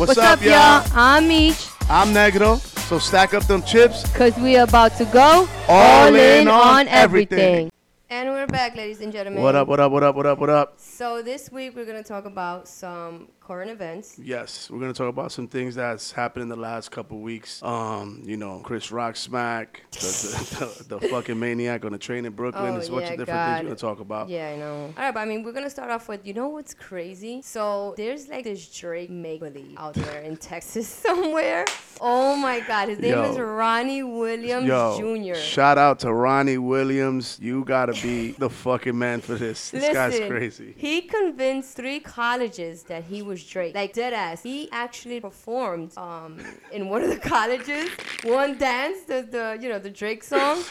What's, up, y'all? I'm Mish, I'm Negro. So stack up them chips. because we about to go All in on everything. And we're back, ladies and gentlemen. What up? What up? What up? What up? What up? So this week we're going to talk about some current events. Yes, we're gonna talk about some things that's happened in the last couple weeks. Um, you know, Chris Rock smack, the, the, the, the fucking maniac on the train in Brooklyn. Oh, There's a bunch yeah, of different God. things we're gonna talk about. Yeah, I know. All right, but I mean, we're gonna start off with you know what's crazy? So there's like this Drake make believe out there in Texas somewhere. Oh my God, his name Yo. is Ronnie Williams Yo, Jr. shout out to Ronnie Williams. You gotta be the fucking man for this. This guy's crazy. He convinced three colleges that he was Drake. Like dead ass. He actually performed um in one of the colleges one dance, the the you know the Drake song.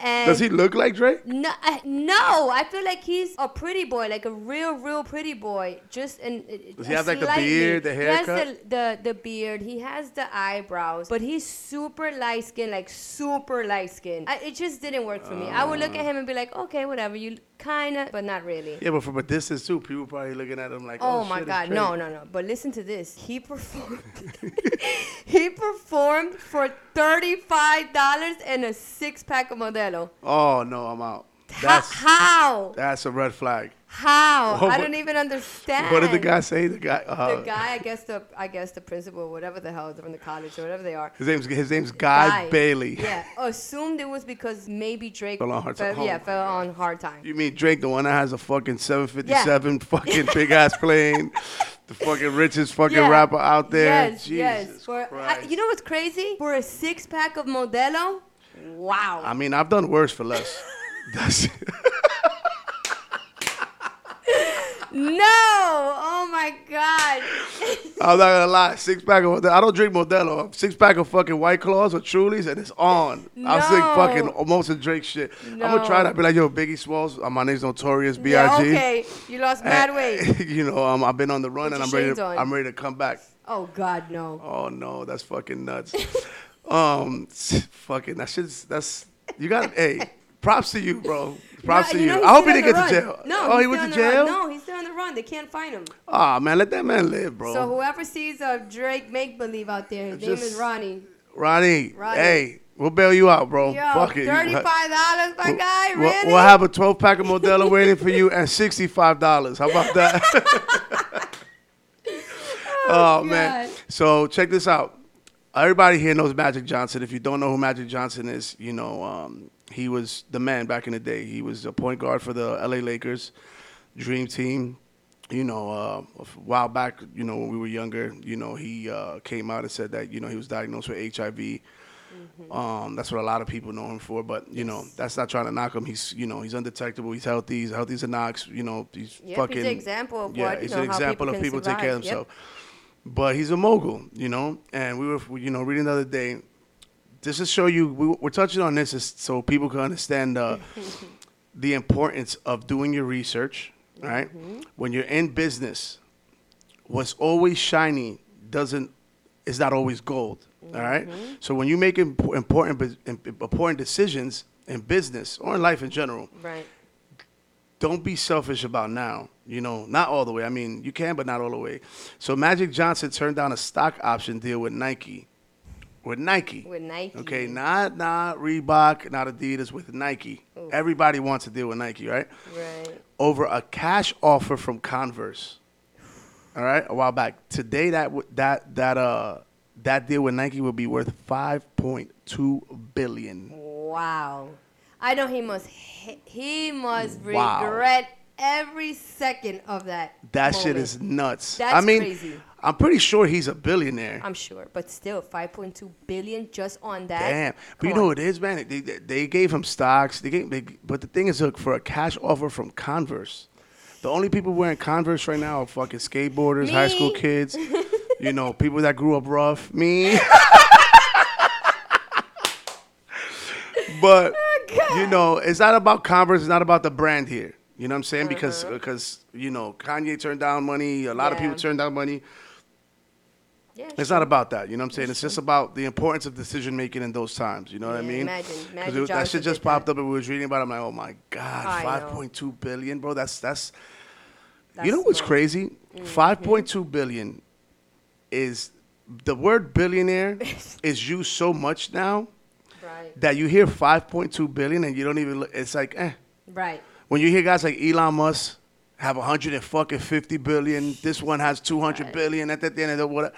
And Does he look like Drake? No, I, no. I feel like he's a pretty boy, like a real, real pretty boy. Just and uh, uh, Does he have, like, the beard, the He has haircut? the, the the beard. He has the eyebrows, but he's super light skinned, like super light skinned. I, it just didn't work for me. I would look at him and be like, okay, whatever. You kind of, but not really. Yeah, but from a distance too, people probably looking at him like, Oh, oh, my shit, God, no, no, no. But listen to this. He performed. he performed for thirty-five dollars and a six-pack of Modelo. Oh no, I'm out. That's how? that's a red flag. How? What- I don't even understand. What did the guy say? The guy. Uh, The guy, I guess the, I guess the principal, whatever the hell, they're from the college or whatever they are. His name's his name's Guy, Guy. Bailey. Yeah, assumed it was because maybe Drake Fell on hard fell- time. yeah, fell on hard time. You mean Drake, the one that has a fucking 757 fucking big ass plane, the fucking richest fucking Yeah. rapper out there? Yes, Jesus yes. For, I, you know what's crazy? For a six pack of Modelo, wow. I mean, I've done worse for less. That's no, oh my god. I'm not gonna lie. Six pack of I don't drink Modelo. Six pack of fucking White Claws or Trulies, and it's on. No. I'll sing fucking most of Drake shit. I'm gonna try No. that. Be like, yo, Biggie Smalls. Uh, my name's Notorious B.I.G. yeah, okay. You lost mad weight. you know, um, I've been on the run, Put and I'm ready. To, on. I'm ready to come back. Oh god, no. Oh no, that's fucking nuts. um, fucking that shit's that's you got. hey, props to you, bro. Props No, to you. know I hope he didn't get to jail. No, oh, he went to jail. run. No, he's still on the run. They can't find him. Ah man, let that man live, bro. So whoever sees a Drake make believe out there, his name is Ronnie. Ronnie, Ronnie. hey, we'll bail you out, bro. Yo, Fuck it. Thirty-five dollars, my guy. We'll, Really? we'll have a 12 pack of Modelo waiting for you and $65. How about that? oh, man. So check this out. Everybody here knows Magic Johnson. If you don't know who Magic Johnson is, you know, um, he was the man back in the day. He was a point guard for the LA Lakers Dream Team. You know, uh, a while back, you know, when we were younger, you know, he uh, came out and said that, you know, he was diagnosed with HIV. Um, that's what a lot of people know him for, but you know, that's not trying to knock him. He's, you know, he's undetectable. He's healthy. He's healthy as an ox. You know, he's Yep, fucking. he's an example of yeah, what, he's know, an example people of people take care of survive. Yep. themselves. But he's a mogul, you know. And we were, you know, reading the other day. Just to show you, we, we're touching on this is so people can understand uh, the importance of doing your research. Right, Mm-hmm. when you're in business, what's always shiny doesn't is not always gold. All right. Mm-hmm. So when you make imp- important important decisions in business or in life in general, Right. don't be selfish about now. You know, not all the way. I mean, you can, but not all the way. So Magic Johnson turned down a stock option deal with Nike. With Nike. With Nike. Okay, not not Reebok, not Adidas, with Nike. Oof. Everybody wants to deal with Nike, right? Right. Over a cash offer from Converse. All right, a while back. Today, that that that uh that deal with Nike would be worth five point two billion. Wow. I know he must he, he must Wow. regret every second of that. That shit is nuts. That's I mean, crazy. I'm pretty sure he's a billionaire. I'm sure, but still, 5.2 billion just on that. Damn. But Come you know on. what it is, man? They, they, they gave him stocks. They gave, they, but the thing is, look, for a cash offer from Converse, the only people wearing Converse right now are fucking skateboarders, high school kids, you know, people that grew up rough. Me. but, oh, you know, it's not about Converse. It's not about the brand here. You know what I'm saying? Because, because you know, Kanye turned down money. A lot of Uh-huh. People turned down money. Yeah, It's not about that, you know what I'm saying? It's just about the importance of decision making in those times, you know what I mean? imagine- imagine it- that shit just did that. popped up and we was reading about it. I'm like, oh my God, 5.2 billion, bro. That's, that's, That's you know what's smart. crazy? Mm-hmm. 5.2 billion is the word billionaire is used so much now Right. that you hear 5.2 billion and you don't even. look- It's like eh. Right. When you hear guys like Elon Musk have 150 billion, this one has 200 billion. At the end of the what?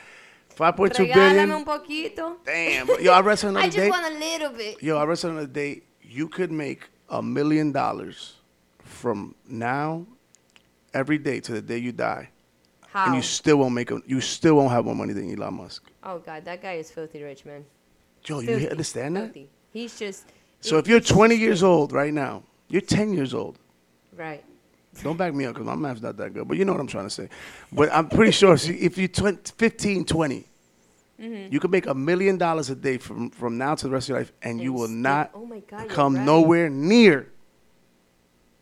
5.2 Regálame un poquito. Damn. Yo, I the day. I just day. want a little bit. Yo, I read something the other day. You could make a million dollars from now, every day to the day you die, How? and you still won't make a, You still won't have more money than Elon Musk. oh God, that guy is filthy rich, man. Yo, you understand that? filthy. He's just. So if you're 20 years old right now, you're 10 years old. Right. Don't back me up because my math's not that good. But you know what I'm trying to say. But I'm pretty sure see, if you're 20, 15, 20, Mm-hmm. you can make a million dollars a day from, from now to the rest of your life, and, you will still- not oh God, come right. nowhere near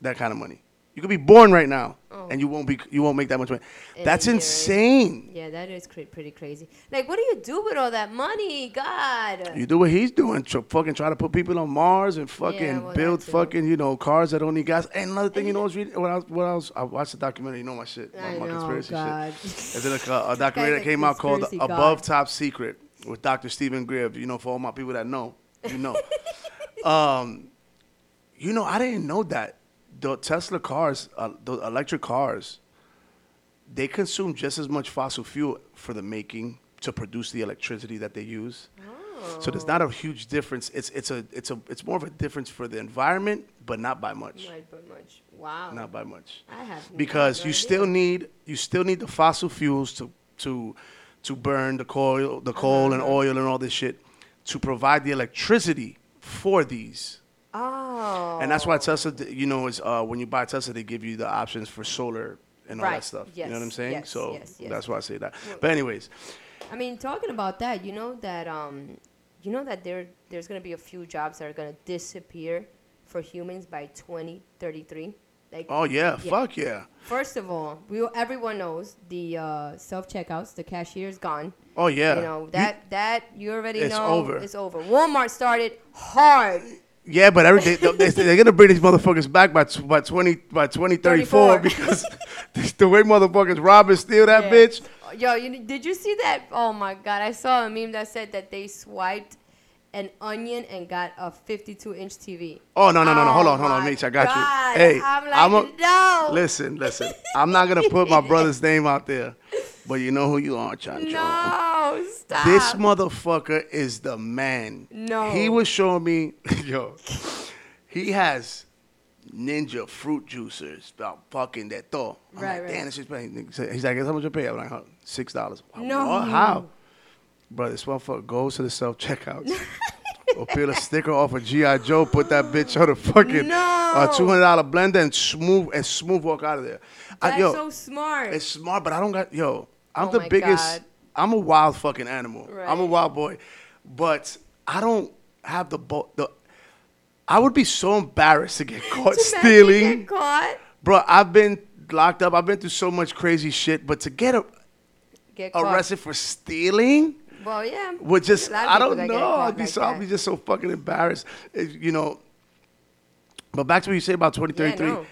that kind of money. You could be born right now, Oh. and you won't be you won't make that much money. In That's year, right? insane. Yeah, that is cra- pretty crazy. Like, what do you do with all that money? God. You do what he's doing, tr- fucking try to put people on Mars and fucking well, build fucking you know cars that don't need gas. And another thing, you know, what's reading, what else? What else? I watched the documentary. You know my shit, my, I my know, conspiracy God. shit. There's a, a documentary that came out called conspiracy Above. Top Secret with Dr. Steven Greer. You know, for all my people that know, you know. um, you know, I didn't know that the Tesla cars, uh, the electric cars, they consume just as much fossil fuel for the making to produce the electricity that they use. So there's not a huge difference. It's it's a it's a it's more of a difference for the environment, but not by much. Not by much. Wow. Not by much. I have Because you idea. still need you still need the fossil fuels to to to burn the coal the coal and oil and all this shit to provide the electricity for these. Oh. And that's why Tesla, you know, is uh, when you buy Tesla, they give you the options for solar and all that stuff. You know what I'm saying? yes, so yes, yes. that's why I say that. But anyways, I mean, talking about that, you know that um, you know that there there's gonna be a few jobs that are gonna disappear for humans by 2033. Like, oh yeah, Yeah. fuck yeah. first of all, we everyone knows the uh, self checkouts, the cashier's gone. Oh yeah. You know that that you already It's know over. it's over. Walmart started hard. Yeah, but every day they, are gonna bring these motherfuckers back by by twenty by twenty thirty four because the way motherfuckers rob and steal that Yeah. bitch. Yo, you, did you see that? Oh my god, I saw a meme that said that they swiped an onion and got a 52 inch TV. Oh no no no no! Hold Oh on hold on, oh Mitch, I got God. you. Hey, I'm like, a- no. Listen listen. I'm not gonna put my brother's name out there, but you know who you are, Chancho. No, stop. This motherfucker is the man. No. He was showing me, yo, he has ninja fruit juicers about fucking that thought. I'm Right, like, right. damn, this shit's paying. He's like, how much you pay? I'm like, six dollars. No. What? How? Bro, this motherfucker goes to the self checkout. or peel a sticker off of G.I. Joe, put that bitch on a fucking uh, two hundred dollar blender and smooth and smooth walk out of there. I- That's yo, so smart. it's smart, but I don't got yo. I'm Oh the biggest. God. I'm a wild fucking animal. I'm a wild boy, but I don't have the bo- the. I would be so embarrassed to get caught you stealing, Get caught. bro. I've been locked up. I've been through so much crazy shit, but to get a, Get caught. arrested for stealing Well, yeah. would just A lot of I don't know. I'd be like so I'd be just so fucking embarrassed, eh, you know. But back to what you say about twenty thirty three. no.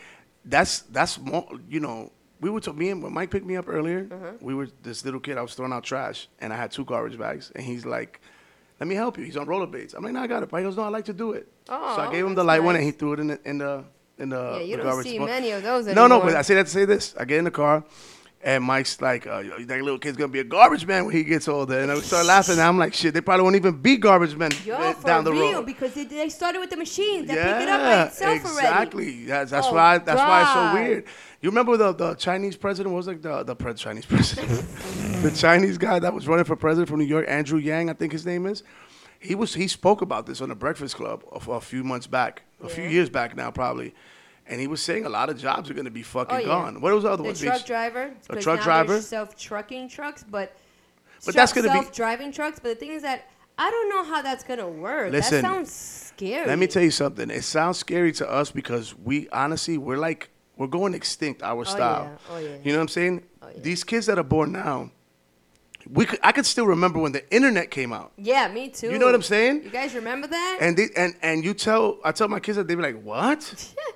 That's that's more. You know, we were to me and when Mike picked me up earlier. Uh-huh. We were this little kid. I was throwing out trash, and I had two garbage bags, and he's like. Let me help you. He's on rollerblades. I'm like, no, I got it. But he goes, no, I like to do it. so I Oh, gave him the light one, and he threw it in the in the in the, Yeah, you the don't see many of those No, no, but I say that to say this. I get in the car, and Mike's like, uh, "Yo, that little kid's gonna be a garbage man when he gets older. And I start laughing. And I'm like, shit, they probably won't even be garbage men Yo, for down the real, road. because they, they started with the machines that yeah, pick it up by itself already. exactly. That's, that's Oh, why. That's why it's so weird. You remember the, the Chinese president? What was like the the pre- Chinese president? the Chinese guy that was running for president from New York, Andrew Yang, I think his name is. He was he spoke about this on the Breakfast Club a, a few months back, a few years back now probably, and he was saying a lot of jobs are going to be fucking Oh, yeah. gone. What was the other The one? truck Beach? driver. A truck driver? Self-trucking trucks, but. But that's gonna be- self-driving trucks. But the thing is that I don't know how that's gonna work. Listen, that sounds scary. Let me tell you something. It sounds scary to us because we honestly we're like we're going extinct our oh, style. yeah. Oh, yeah. You know what I'm saying? Oh, yeah. These kids that are born now, we could, I could still remember when the internet came out. Yeah, me too. You know what I'm saying? You guys remember that? And they, and and you tell I tell my kids that they be like, "What?"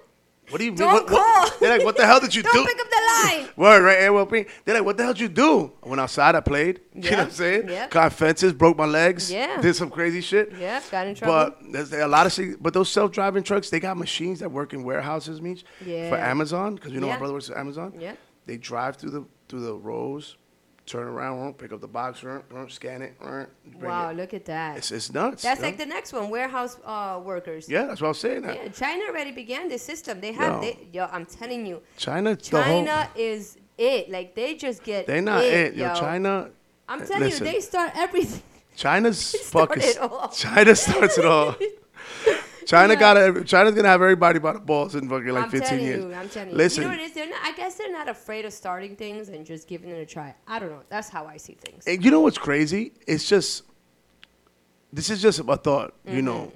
What do you mean? Don't What, what- call. They're like, what the hell did you Don't do? pick up the line. Word, right? Ping. They're like, what the hell did you do? I went outside, I played. You know what I'm saying? yeah. Climbed fences, broke my legs. Yeah. Did some crazy shit. Yeah, got in trouble. But there's a lot of shit. But those self-driving trucks, they got machines that work in warehouses, Meech, for Amazon. Because you know my brother works at Amazon. Yeah. They drive through the through the rows, turn around, pick up the box, scan it, wow, it. look at that. It's, it's nuts. That's like the next one, warehouse uh, workers. yeah, that's what I was saying. That. Yeah, China already began this system. They have, Yo. they, yo, I'm telling you, China, the whole, China is it. Like they just get. They're not it, yo. yo. China, I'm telling listen. you, they start everything. China's fucking. it all. China starts it all. China Yeah. got it. China's gonna have everybody by the balls in fucking like I'm 15 telling years. you, I'm telling you. Listen, You know what it is? Not, I guess they're not afraid of starting things and just giving it a try. I don't know. That's how I see things. and you know what's crazy? It's just. This is just a thought. Mm-hmm, You know,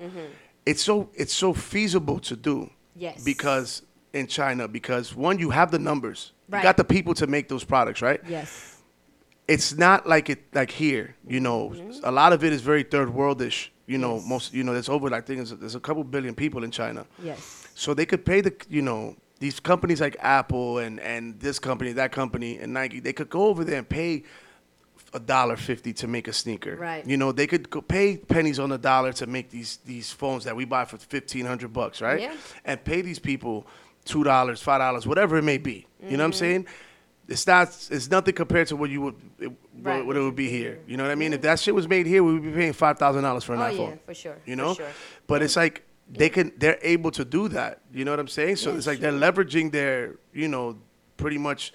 it's so it's so feasible to do. Yes. Because in China, because one, you have the numbers. You Right. got the people to make those products, right? Yes. it's not like it like here. You know, a lot of it is very third worldish. You know, Yes. most you know, there's over I think there's, a couple billion people in China, Yes. so they could pay the you know these companies like Apple and and this company, that company, and Nike. They could go over there and pay a dollar fifty to make a sneaker. Right. You know, they could go pay pennies on the dollar to make these these phones that we buy for fifteen hundred bucks, right? Yeah. And pay these people two dollars, five dollars, whatever it may be. You know what I'm Mm-hmm. saying? It's not. It's nothing compared to what you would, it, Right. what, what it would be here. You know what I mean? If that shit was made here, we would be paying five thousand dollars for an Oh, iPhone. yeah, for sure. You know, sure. but it's like they can. They're able to do that. You know what I'm saying? So Yeah, it's like sure. they're leveraging their, you know, pretty much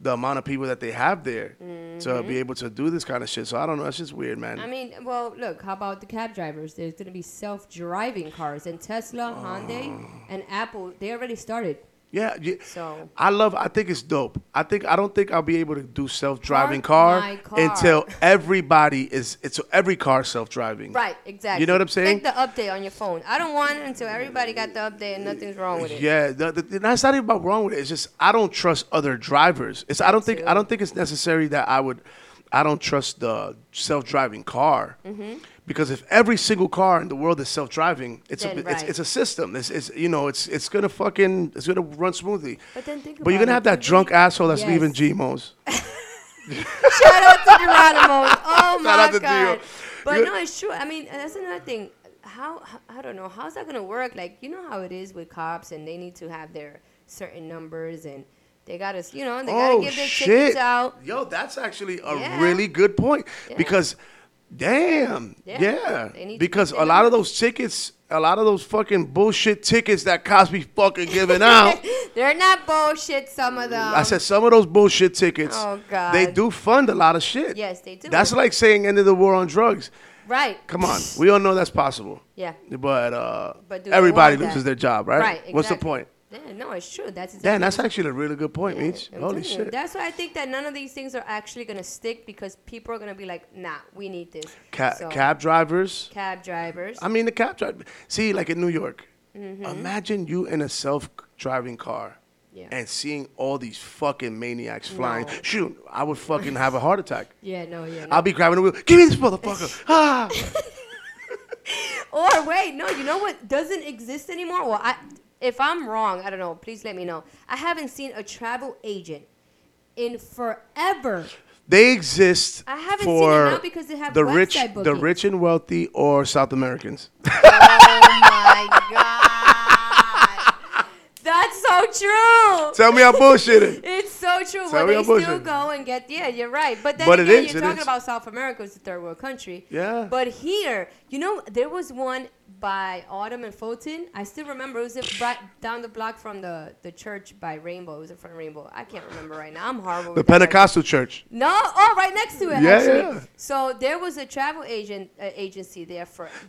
the amount of people that they have there to be able to do this kind of shit. So I don't know. It's just weird, man. Mm-hmm. I mean, well, look, how about the cab drivers? There's going to be self driving cars, and Tesla, Hyundai, Oh. and Apple, they already started. Yeah. yeah. So, I love. I think it's dope. I think I don't think I'll be able to do self-driving car, car. until everybody is. It's every car self-driving. right, exactly. You know what I'm saying? Take the update on your phone. I don't want it until everybody got the update and nothing's wrong with it. Yeah, the, the, that's not even about wrong with it. It's just I don't trust other drivers. It's I don't think I don't think it's necessary that I would. I don't trust the self-driving car Mm-hmm. Because if every single car in the world is self-driving, it's a Then, it's, right. it's a system. It's, it's you know it's it's gonna fucking it's gonna run smoothly. But then think But you're gonna it. have that drunk asshole that's Yes. leaving Gmos. Shout out to Geronimo. Oh my Shout out to god. But You- no, it's true. I mean, that's another thing. How I don't know how's that gonna work? Like you know how it is with cops, and they need to have their certain numbers, and they gotta, you know, they gotta oh give their shit! tickets out. Yo, that's actually a Yeah. really good point Yeah. because, damn, Yeah. yeah, because a lot of those tickets, a lot of those fucking bullshit tickets that Cosby fucking giving out. They're not bullshit. Some of them. I said some of those bullshit tickets, Oh, God. they do fund a lot of shit. Yes, they do. That's like saying end of the war on drugs. right. Come on, we all know that's possible. Yeah. But, uh, But everybody want that? loses their job, right? Right. What's the point? Yeah, no, it's true. That's exactly Damn, that's actually a really good point, Yeah. I'm Holy you. shit. That's why I think that none of these things are actually gonna stick because people are gonna be like, nah, we need this. Ca- So, cab drivers. cab drivers. I mean, the cab driver. See, like in New York, Mm-hmm. imagine you in a self-driving car Yeah. and seeing all these fucking maniacs flying. No. Shoot, I would fucking have a heart attack. yeah, no, yeah. No. I'll be grabbing the wheel. Give me this motherfucker. ah. Or wait, no, you know what doesn't exist anymore? Well, I, if I'm wrong, I don't know. Please let me know. I haven't seen a travel agent in forever. They exist I haven't for seen it now because they have the rich, website the rich and wealthy, or South Americans. Oh my god, that's so true. Tell me I'm bullshitting. It's so true. Tell Well, me they I'm still go and get yeah, you're right. But then But again, is, you're talking is. about South America, it's a third world country. Yeah. But here, you know, there was one by Autumn and Fulton. I still remember it was right down the block from the, the church by Rainbow. It was in front of Rainbow. I can't remember right now. I'm horrible. The Pentecostal church. no, oh, right next to it. Yeah, actually. yeah. So there was a travel agent uh, agency there for.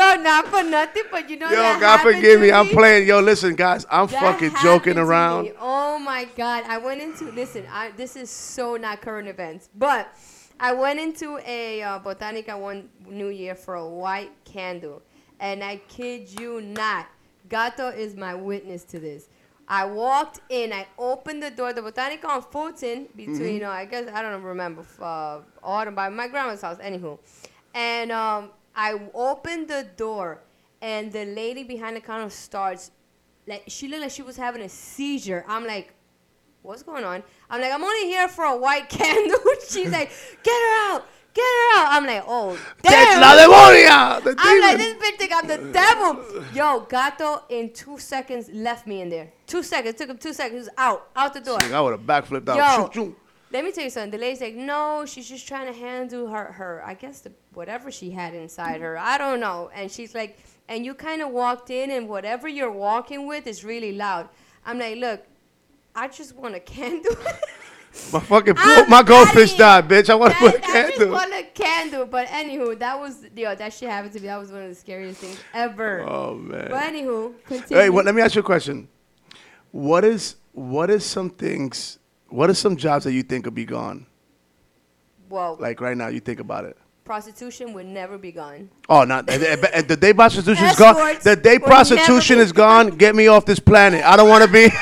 Yo, not for nothing, but you know Yo, God forgive to me. I'm playing. Yo, listen, guys. I'm That fucking joking around. me. Oh my god! I went into listen. I this is so not current events, but I went into a uh, Botanica one New Year for a white candle, and I kid you not, Gato is my witness to this. I walked in, I opened the door, the Botanica on Fulton, between, Mm-hmm. you know, I guess, I don't remember, uh, Autumn, by my grandma's house, anywho. and um, I opened the door, and the lady behind the counter starts, like she looked like she was having a seizure. I'm like, what's going on? I'm like, I'm only here for a white candle. She's like, get her out, get her out. I'm like, oh That's damn. la demonia. The I'm like, demon. this bitch think I'm the devil. Yo, Gato in two seconds left me in there. Two seconds. Took him two seconds. He was out, out the door. I would have backflipped out. Yo. Let me tell you something. The lady's like, no, she's just trying to handle her, her, I guess the whatever she had inside her. I don't know. And she's like, and you kind of walked in, and whatever you're walking with is really loud. I'm like, look, I just want a candle. My fucking I'm my goldfish died, bitch. I want to put a I just want a candle. But anywho, that was yo, that shit happened to me. That was one of the scariest things ever. Oh man. But anywho, continue. Hey, what, let me ask you a question. What is what is some things? What are some jobs that you think will be gone? well, Like right now, you think about it. prostitution would never be gone. Oh, not and the day prostitution is gone. The day prostitution is gone. Get me off this planet. I don't want to be.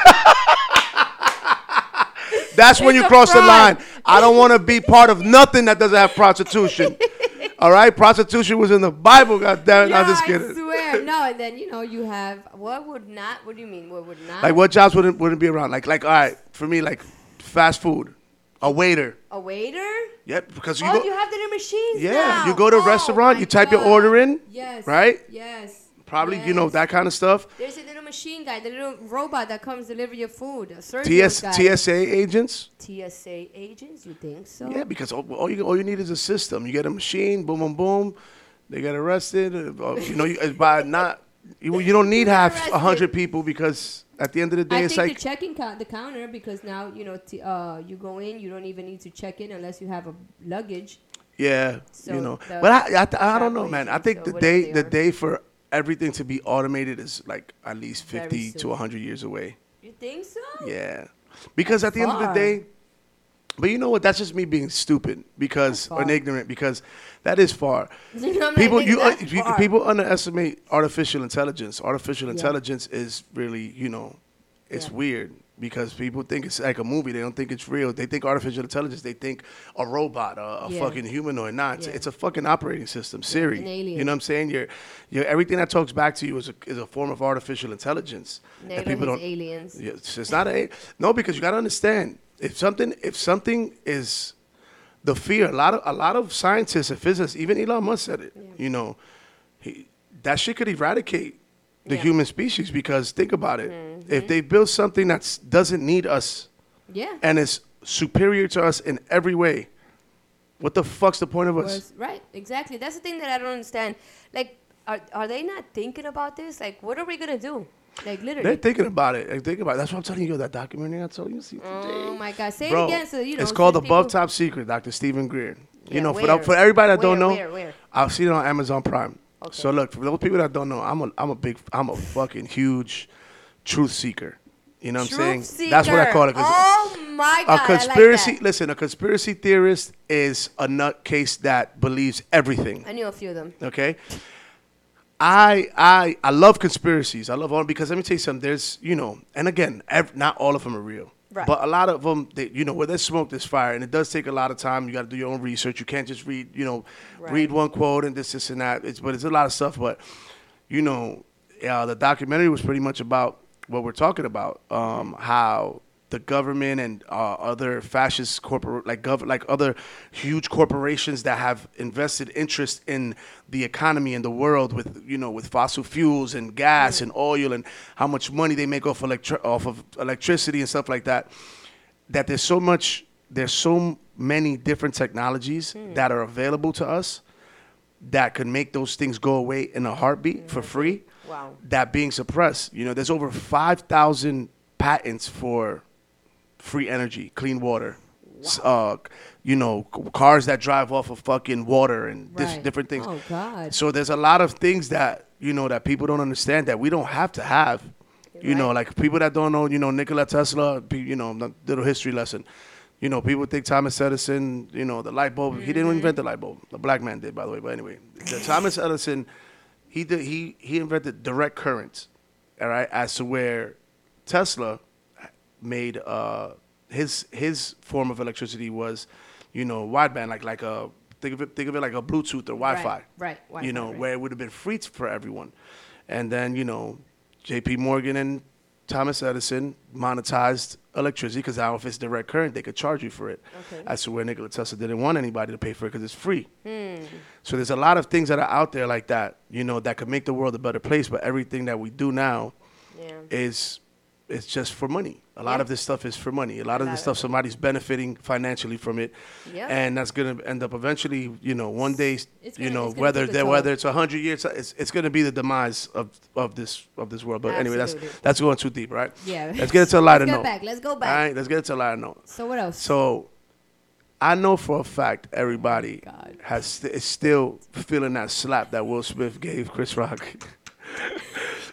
That's when It's you cross the line. I don't want to be part of nothing that doesn't have prostitution. All right, prostitution was in the Bible. God damn it! I'm just kidding. I swear. No, and then you know you have what would not? What do you mean? What would not? Like what jobs wouldn't wouldn't be around? Like like all right, for me like fast food, a waiter. A waiter? Yep, because you oh, go. you have the new machines Yeah, now. you go to a Oh, restaurant, you type your order in, Yes. right? Yes. Probably you know that kind of stuff. There's a little machine guy, the little robot that comes deliver your food. A TS, guy. TSA agents. TSA agents, you think so? Yeah, because all, all you all you need is a system. You get a machine, boom, boom, boom. They get arrested. uh, uh, you know, you, uh, by not you, you don't need half a hundred people because at the end of the day, I it's think like the checking count the counter because now you know t- uh, you go in you don't even need to check in unless you have a luggage. yeah, So you know. But I, I, I don't know, man. I think or the day the day for everything to be automated is like at least fifty to hundred years away. You think so? Yeah, because at the end of the day, but you know what? That's just me being stupid because or ignorant because that is far. You know, people you, uh, you far. people underestimate artificial intelligence. Artificial Yeah. intelligence is really you know, it's Yeah. weird because people think it's like a movie. They don't think it's real. They think artificial intelligence. They think a robot, a, a Yeah. fucking humanoid. Nah, it's, Yeah. it's a fucking operating system. Siri. You know what I'm saying? You're, you're everything that talks back to you is a, is a form of artificial intelligence. And people don't. aliens. Yeah, it's, it's not a no because you got to understand if something if something is the fear. A lot of a lot of scientists and physicists, even Elon Musk said it. You know, he, that shit could eradicate the Yeah. human species because think about it. If mm-hmm. they build something that doesn't need us Yeah. and is superior to us in every way, what the fuck's the point of us? Right, exactly. That's the thing that I don't understand. Like, are, are they not thinking about this? Like, what are we gonna do? Like, They're thinking about it. They're thinking about it. That's what I'm telling you. That documentary I told you. to See Oh my God! Say Bro, it again, so you know. it's called Above people- Top Secret, Dr. Steven Greer. Yeah, you know, for, where? the, for everybody that don't know, where, where? I've seen it on Amazon Prime. Okay. So look, for those people that don't know, I'm a I'm a big I'm a fucking huge truth seeker. You know what I'm saying? Truth That's what I call it. Oh my God! a conspiracy. Like listen, a conspiracy theorist is a nutcase that believes everything. I knew a few of them. Okay. I I I love conspiracies. I love all because let me tell you something. There's you know, and again, ev- not all of them are real. Right. But a lot of them, they, you know, where there's smoke, there's fire, and it does take a lot of time. You got to do your own research. You can't just read, you know, Right. read one quote and this, this, and that. It's but it's a lot of stuff. But you know, uh, the documentary was pretty much about what we're talking about. Um, how the government and uh, other fascist corporate like gov- like other huge corporations that have invested interest in the economy and the world with you know with fossil fuels and gas and oil and how much money they make off electri- off of electricity and stuff like that that there's so much there's so many different technologies that are available to us that could make those things go away in a heartbeat for free Wow. that being suppressed. You know there's over 5000 patents for free energy clean water s- uh, you know cars that drive off of fucking water and dis- different things Oh God. so there's a lot of things that you know that people don't understand that we don't have to have. You know, Right. like people that don't know, you know, Nikola Tesla, you know, little history lesson. You know, people think Thomas Edison, you know, the light bulb. He Mm-hmm. didn't invent the light bulb. The black man did, by the way. But anyway, the Thomas Edison, he did, he he invented direct currents. All right, as to where Tesla made uh, his his form of electricity was, you know, wideband, like like a think of it think of it like a Bluetooth or Wi-Fi. right, Wi-Fi, you know, right. where it would have been free for everyone, and then you know, J.P. Morgan and Thomas Edison monetized electricity because now if it's direct current, they could charge you for it. Okay. As to where Nikola Tesla didn't want anybody to pay for it because it's free. Hmm. So there's a lot of things that are out there like that, you know, that could make the world a better place. But everything that we do now Yeah. is it's just for money. A lot Yeah. of this stuff is for money. A lot of lot this stuff somebody's benefiting financially from it, Yeah. and that's gonna end up eventually. You know, one day, It's you gonna- know, whether take a that toll. whether it's a hundred years, it's it's gonna be the demise of of this of this world. But anyway, that's that's going too deep, right? Yeah. Let's get into a lighter Let's note. back. Let's go back. All right. let's get to a lighter note. So what else? So, I know for a fact everybody Oh has st- is still feeling that slap that Will Smith gave Chris Rock.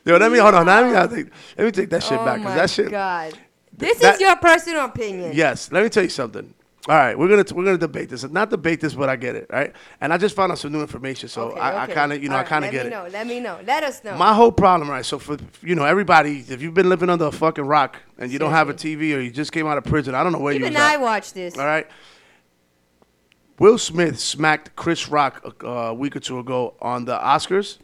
Yo, let me hold on. Let me, think, let me take that shit oh back my because that shit. God. This that- is your personal opinion. Yes, let me tell you something. All right, we're gonna we're gonna debate this. Not debate this, but I get it, right? And I just found out some new information, so Okay, I, okay. I kind of you know All I kind of get it. Let me know. Let me know. Let us know. My whole problem, right? So for you know everybody, if you've been living under a fucking rock and you don't have a TV or you just came out of prison, I don't know where you are. Even I at. watched this. All right. Will Smith smacked Chris Rock a, a week or two ago on the Oscars,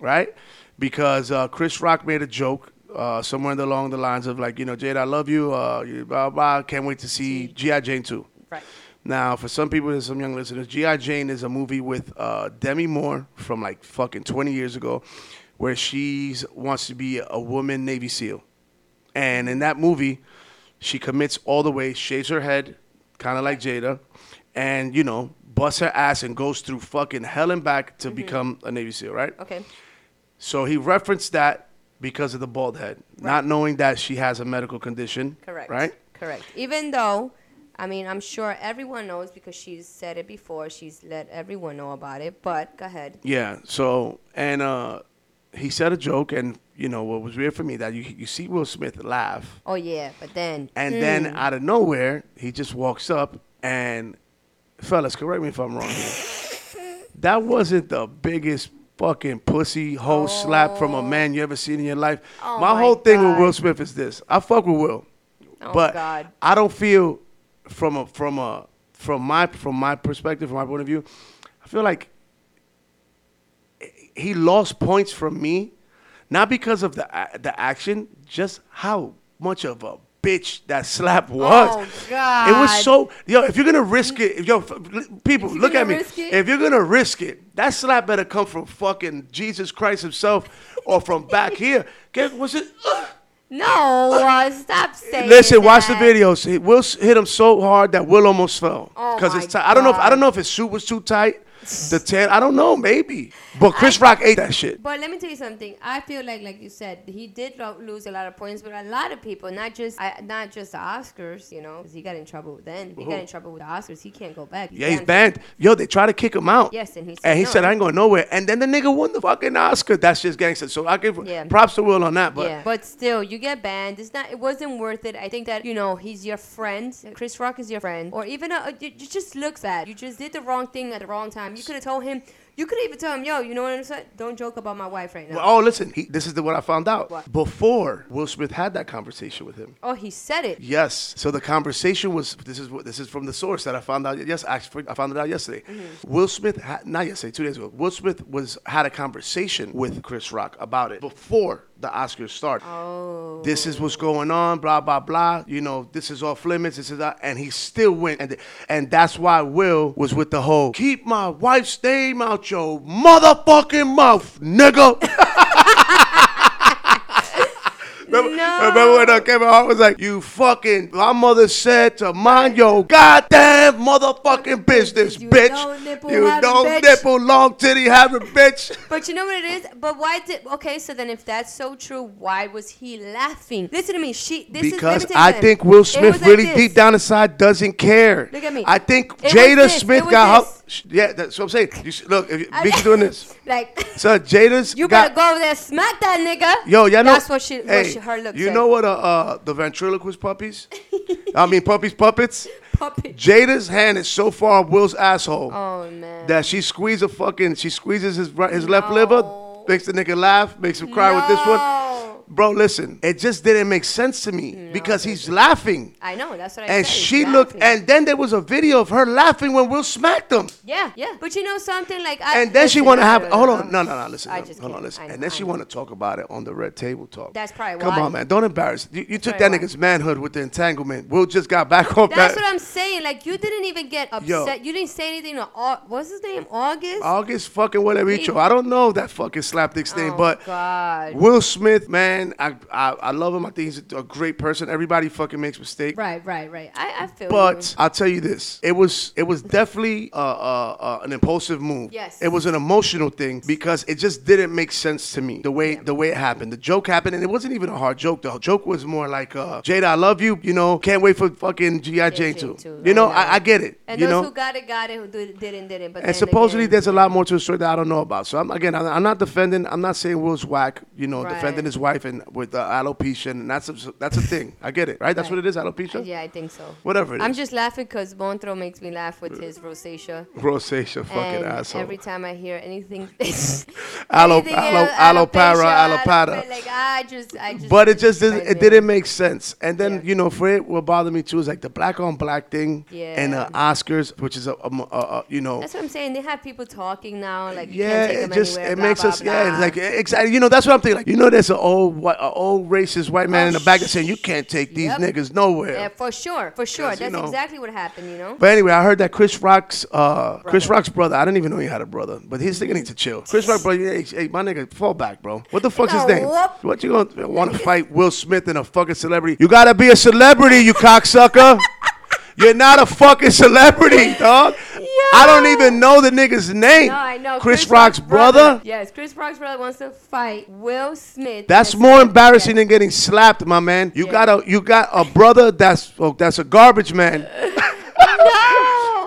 right? Because uh, Chris Rock made a joke uh, somewhere along the lines of like, you know, Jada, I love you. Uh, blah blah. Can't wait to see GI Jane 2. Right. Now, for some people and some young listeners, G.I. Jane is a movie with uh, Demi Moore from like fucking 20 years ago, where she wants to be a woman Navy SEAL. And in that movie, she commits all the way, shaves her head, kind of like Jada, and, you know, busts her ass and goes through fucking hell and back to become a Navy SEAL, right? Okay. So he referenced that because of the bald head, not knowing that she has a medical condition. Correct. Right? Correct. Even though, I mean, I'm sure everyone knows because she's said it before. She's let everyone know about it. But go ahead. Yeah. So and uh, he said a joke, and you know what was weird for me that you you see Will Smith laugh, Oh yeah, but then. and then out of nowhere he just walks up and, fellas, correct me if I'm wrong here. That wasn't the biggest fucking pussy hoe slap from a man you ever seen in your life. Oh my my whole thing with Will Smith is this: I fuck with Will, Oh, but God. I don't feel from a from a from my from my perspective, from my point of view, I feel like he lost points from me, not because of the the action, just how much of a bitch that slap was. Oh, God. It was so yo. If you're gonna risk it, yo, people, look at me. If you're gonna risk it, that slap better come from fucking Jesus Christ himself, or from back here. Get was it? No, uh, stop saying Listen, watch the that. videos. Will hit him so hard that Will almost fell Oh because my it's tight. I don't know. If, I don't know if his suit was too tight. The tan. I don't know. Maybe. But Chris Rock ate that shit. But let me tell you something. I feel like, like you said, he did lo- lose a lot of points, but a lot of people, not just, I, not just the Oscars, you know, 'cause he got in trouble then. He got in trouble with the Oscars. He can't go back. Yeah, he's banned. Yo, they try to kick him out. Yes, and he said and he no. said, "I ain't going nowhere." And then the nigga won the fucking Oscar. That's just gangster. So I give Yeah. props to Will on that. But yeah, but still, you get banned. It's not. It wasn't worth it. I think that you know he's your friend. Chris Rock is your friend, or even a, it just looks bad. You just did the wrong thing at the wrong time. You could have told him. You could even tell him, "Yo, you know what I'm saying? Don't joke about my wife right now." Well, oh, listen. He, this is the, what I found out What? before Will Smith had that conversation with him. oh, he said it. Yes. So the conversation was this is what this is from the source that I found out. Yes, actually, I found it out yesterday. Mm-hmm. Will Smith, had, not yesterday, two days ago. Will Smith was had a conversation with Chris Rock about it before the Oscars start. Oh. This is what's going on. Blah blah blah. You know, this is off limits. This is that, and he still went, and and that's why Will was with the whole keep my wife's name out your motherfucking mouth, nigga. Remember, No. remember when uh, Kevin Hart was like, "You fucking," my mother said to mind your goddamn motherfucking business, You bitch. don't nipple you don't bitch." nipple long titty having bitch. But you know what it is? But why did? Okay, so then if that's so true, why was he laughing? Listen to me. She. This because is, let me tell you I think Will Smith was like really deep down inside doesn't care. Look at me. I think It Jada. Smith got her. Yeah, that's what I'm saying. You, s- look, if you, I- doing this. Like. So Jada's You got. better go over there, smack that nigga. Yo, y'all know. That's what she, what hey, she, her looks You know what? Uh, uh, the ventriloquist puppies. I mean, puppies, puppets. Puppet. Jada's hand is so far up Will's asshole Oh man. that she squeezes a fucking. She squeezes his right, his left liver, No. makes the nigga laugh, makes him cry with this one. No. bro, listen, it just didn't make sense to me because he's laughing. I know. That's what I And said. And she looked, and then there was a video of her laughing when Will smacked him. yeah, yeah. But you know something like I. And then she want to have, no, no, hold on, no, no, no, listen, I just hold on, listen. And then she want to talk about it on the red table talk. That's probably why. Come on, man, don't embarrass. You, you took that why. nigga's manhood with the entanglement. Will just got back off That's that. what I'm saying. Like you didn't even get Yo. upset. You didn't say anything. To, what's his name? August. August fucking whatever he He- chose. I don't know that fucking slapdick's oh, name, Oh, but God. Will Smith, man, I, I I love him. I think he's a great person. Everybody fucking makes mistakes. Right, right, right. I, I feel But you. I'll tell you this: it was it was definitely uh, uh, uh, an impulsive move. Yes. It was an emotional thing because it just didn't make sense to me the way the way it happened. The joke happened, and it wasn't even a hard joke. The joke was more like, uh, "Jada, I love you. You know, can't wait for fucking GI Jane too. too. You know, I. I, I get it. And you those know. who got it, got it. Who did, didn't, didn't. But and supposedly again, there's a lot more to the story that I don't know about. So I'm, again, I'm, I'm not defending. I'm not saying Will's whack. You know, Right. defending his wife and with uh, alopecia, and that's a, that's a thing. I get it, right? That's Right. what it is, alopecia. Yeah, I think so. Whatever it is. I'm just laughing because Montro makes me laugh with his rosacea. rosacea, fucking and asshole. every time I hear anything, Aloe, anything aloe, else, alopara, alopecia, alopata. Like I just, I just. But it just didn't, it didn't make sense. And then Yeah. you know, for it, what bothered me too is like the black on black thing and the Yeah. Oscars, which is a, a, a, a you know. That's what I'm saying. They have people talking now, like you Yeah, can't take it them just anywhere, it blah, makes blah, us yeah, blah. it's like exactly. You know, that's what I'm thinking. Like you know, there's an old white, an old racist white man Oh, in the back that's saying you can't take these Yep. niggas nowhere. Yeah, for sure, for sure. That's know- exactly what happened. You know. But anyway, I heard that Chris Rock's uh, Chris Rock's brother. I didn't even know he had a brother, but he's thinking need to chill. Chris Rock, brother, hey, hey, my nigga, fall back, bro. What the fuck's his name? whoop- What you gonna want to fight Will Smith and a fucking celebrity? You gotta be a celebrity, you cocksucker. You're not a fucking celebrity, dog. I don't even know the nigga's name. No, I know. Chris, Rock's brother. Yes, Chris Rock's brother wants to fight Will Smith. That's more Smith- embarrassing yes. than getting slapped, my man. You Yeah. got a you got a brother that's oh, that's a garbage man.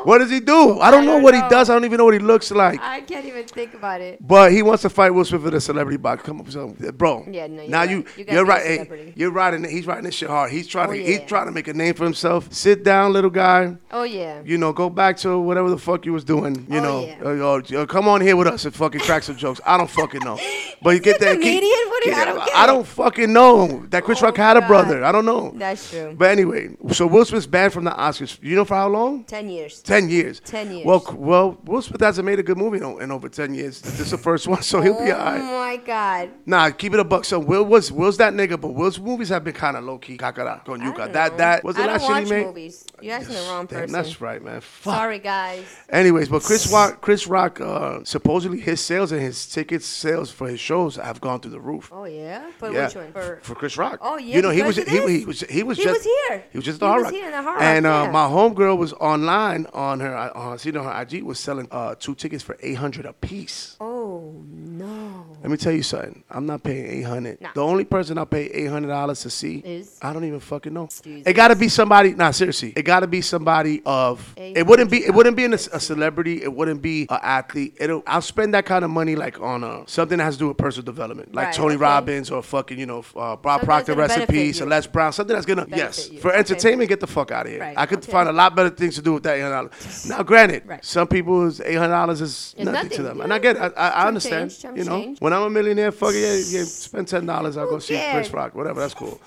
What does he do? I don't I know don't what he does. I don't even know what he looks like. I can't even think about it. But he wants to fight Will Smith in a celebrity box. Come so, bro. Yeah, no, you're now right. you, you you're right. Hey, you're riding. He's riding this shit hard. He's trying Oh, to. He's trying to make a name for himself. Sit down, little guy. Oh yeah. You know, go back to whatever the fuck you was doing. You Oh, know, yeah. Uh, uh, uh, come on here with us and fucking crack some jokes. I don't fucking know. But you Is get that. keep- comedian? What do you- I don't I don't fucking know that Chris Oh, Rock had a brother. I don't know. That's true. But anyway, so Will Smith's banned from the Oscars. You know for how long? Ten years. Ten years. 10 years. Well, well, Will Smith hasn't made a good movie in, in over ten years. This is the first one, so he'll be all right. oh my God. Nah, keep it a buck. So Will was Will's that nigga, but Will's movies have been kind of low key. Kakara, con I yuka. don't That that was the I last shit he made. movies. You're asking the wrong Damn, person. that's right, man. Fuck. Sorry, guys. Anyways, but Chris Rock, Chris Rock, uh, supposedly his sales and his tickets sales for his shows have gone through the roof. Oh yeah. For yeah, which one? For, for Chris Rock. Oh, yeah, you know he was he, he was he was He just was here. He was just He the Hard was Rock. here in the Hard Rock, And uh, yeah. my homegirl was online on her uh, see on her IG was selling uh, two tickets for eight hundred a piece. oh no. Let me tell you something. I'm not paying eight hundred. Nah. The only person I'll pay eight hundred dollars to see Is? I don't even fucking know. Jesus. It got to be somebody. Nah, seriously, it got to be somebody of. It wouldn't be. It wouldn't be in a, a celebrity. It wouldn't be an athlete. It'll. I'll spend that kind of money like on uh, something that has to do with personal development, like Right, Tony okay. Robbins or fucking you know uh, Bob Proctor, that's gonna rest in benefit peace, you. or Les Brown, something that's gonna Benefit yes you. for Okay. entertainment. Get the fuck out of here. Right, I could okay. find a lot better things to do with that eight hundred dollars. Now, granted, Right. some people's eight hundred dollars is It's nothing, to them, you and I get. It. I, I, understand. change, you know. When I'm a millionaire, fuck it, yeah, yeah, spend ten dollars. I'll go see Chris? Rock, whatever. That's cool.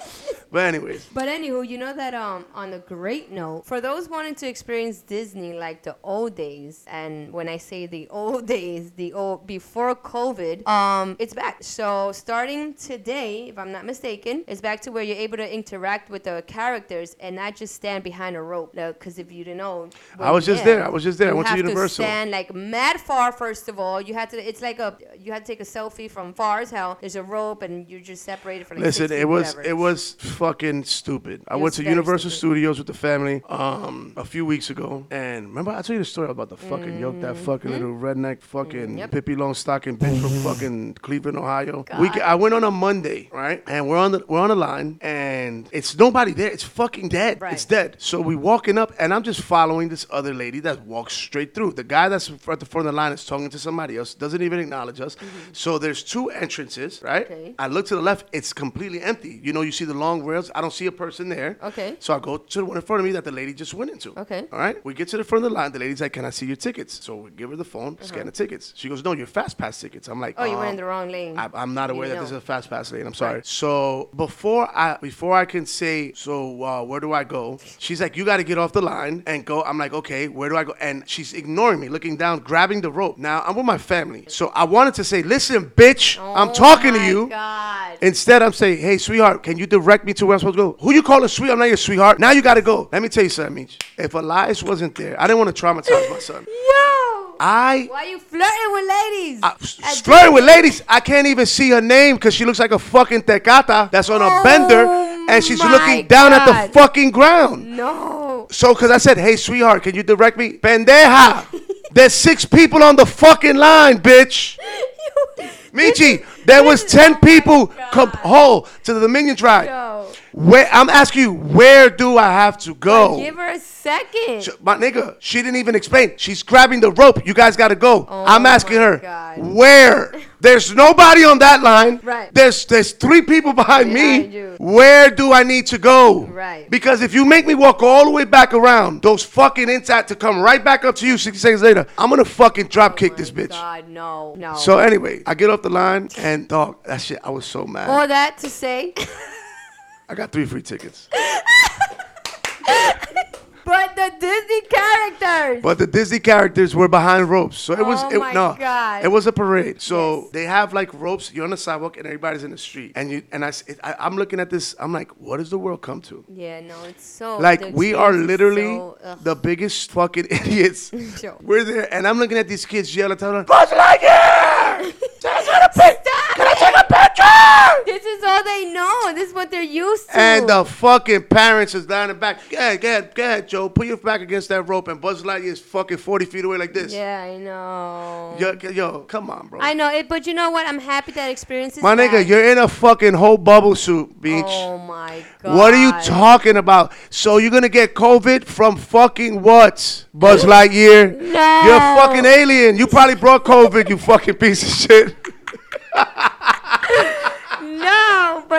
But anyways. But anywho, you know that um on a great note, for those wanting to experience Disney like the old days, and when I say the old days, the old before COVID, um, it's back. So starting today, if I'm not mistaken, it's back to where you're able to interact with the characters and not just stand behind a rope. Because if you didn't know, I was just there. I was just there. I you went to Universal. stand like mad far. First of all, you had to. It's like a you had to take a selfie from far as hell. There's a rope, and you're just separated for like. Listen, it was whatever. it was fucking stupid. I went to Universal stupid. Studios with the family um a few weeks ago, and remember I told you the story about the fucking yoke, that fucking little redneck fucking Mm-hmm. Yep. Pippi Longstocking bitch from fucking Cleveland, Ohio. We I went on a Monday, right, and we're on the we're on the line, and it's nobody there. It's fucking dead. Right. It's dead. So we walking up, and I'm just following this other lady that walks straight through. The guy that's at the front of the line is talking to somebody else, doesn't even acknowledge us. So there's two entrances, right? Okay. I look to the left, it's completely empty. You know, you see the long rails. I don't see a person there. Okay. So I go to the one in front of me that the lady just went into. Okay. All right. We get to the front of the line. The lady's like, "Can I see your tickets?" So we give her the phone, scan the tickets. She goes, "No, your fast pass tickets." I'm like, Uh-huh. Oh, you went "Um, in the wrong lane. I, I'm not You aware that didn't this is a fast pass lane. I'm sorry. So before I before I can say, so uh, where do I go? She's like, you got to get off the line and go. I'm like, okay, where do I go? And she's ignoring me, looking down, grabbing the rope. Now I'm with my family, so I wanted to say, listen, bitch, I'm Oh talking to you. God. Instead, I'm saying, hey, sweetheart, can you direct me to where I'm supposed to go? Who you calling sweet? I'm not your sweetheart. Now you got to go. Let me tell you something, Meech. If Elias wasn't there, I didn't want to traumatize my son. Yo! I Why you flirting with ladies? I, flirting with ladies. I can't even see her name because she looks like a fucking tecata that's on a Oh bender and she's looking down at the fucking ground. No. So, because I said, hey, sweetheart, can you direct me? Pendeja. There's six people on the fucking line, bitch. Michi, there was 10 people come whole to the Dominion tribe. Yo. Where I'm asking you, where do I have to go? Give her a second. Sh- My nigga, she didn't even explain. She's grabbing the rope. You guys gotta go. Oh I'm asking Oh her, God. where? There's nobody on that line. Right. There's there's three people behind, Behind me. you. Where do I need to go? Right. Because if you make me walk all the way back around, those fucking inside to come right back up to you 60 seconds later, I'm gonna fucking drop kick oh this bitch. Oh God, no, no. So anyway, I get off the line and dog, that shit, I was so mad. all that to say, I got three free tickets. but the Disney characters. But the Disney characters were behind ropes, so it was Oh it, my no, God. it was a parade. So Yes. they have like ropes. You're on the sidewalk, and everybody's in the street. And you and I. I'm looking at this. I'm like, what does the world come to? yeah, no, it's so. Like we are literally so- the biggest fucking idiots. Sure. We're there, and I'm looking at these kids yelling, telling them, "Buzz Lightyear! Can I take a pic- Can I take a picture?" This is all they know. This is what they're used to. And the fucking parents is lying in the back. Go ahead, go ahead, go ahead, Joe. Put your back against that rope, and Buzz Lightyear is fucking 40 feet away like this. yeah, I know. Yo, yo, come on, bro. I know it, but you know what? I'm happy that experience is My nigga, back. you're in a fucking whole bubble suit, beach. Oh my god. what are you talking about? So you're gonna get COVID from fucking what? Buzz Lightyear? No. You're a fucking alien. You probably brought COVID, you fucking piece of shit.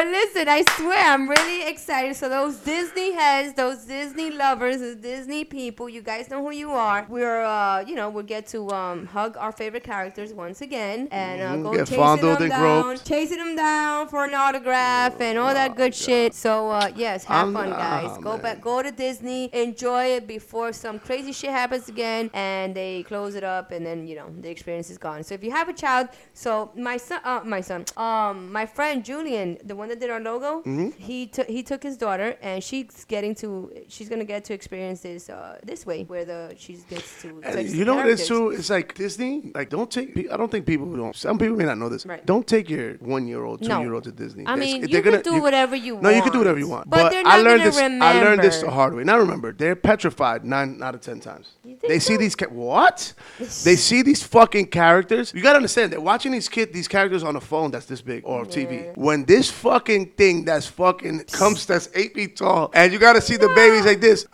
But listen, I swear I'm really excited. So those Disney heads, those Disney lovers, those Disney people, you guys know who you are. We're uh, you know, we'll get to um hug our favorite characters once again and uh, Mhm, go get chasing fondled them and down, groped. chasing them down for an autograph and all that good shit. So uh, yes, have I'm- fun, guys. ah, go man. back, go to Disney, enjoy it before some crazy shit happens again and they close it up and then you know the experience is gone. So if you have a child, so my son, uh, my son, um, my friend Julian, the one that did our logo, Mm-hmm. he took he took his daughter and she's getting to she's gonna get to experience this uh, this way where the she gets to. You know what it is characters. too? It's like Disney. Like, don't take. I don't think people don't. Some people may not know this. Right. Don't take your one-year-old, No. two-year-old to Disney. I mean, they're you can do whatever you want. No, you can do whatever you want. But they're I learned gonna this. I learned this the hard way. Now remember, they're petrified nine out of ten times. You They see these ca- what? they see these fucking characters. You gotta understand. They're watching these kid, these characters on a phone that's this big or TV. When this fucking thing that's fucking comes that's eight feet tall, and you gotta see the babies like this.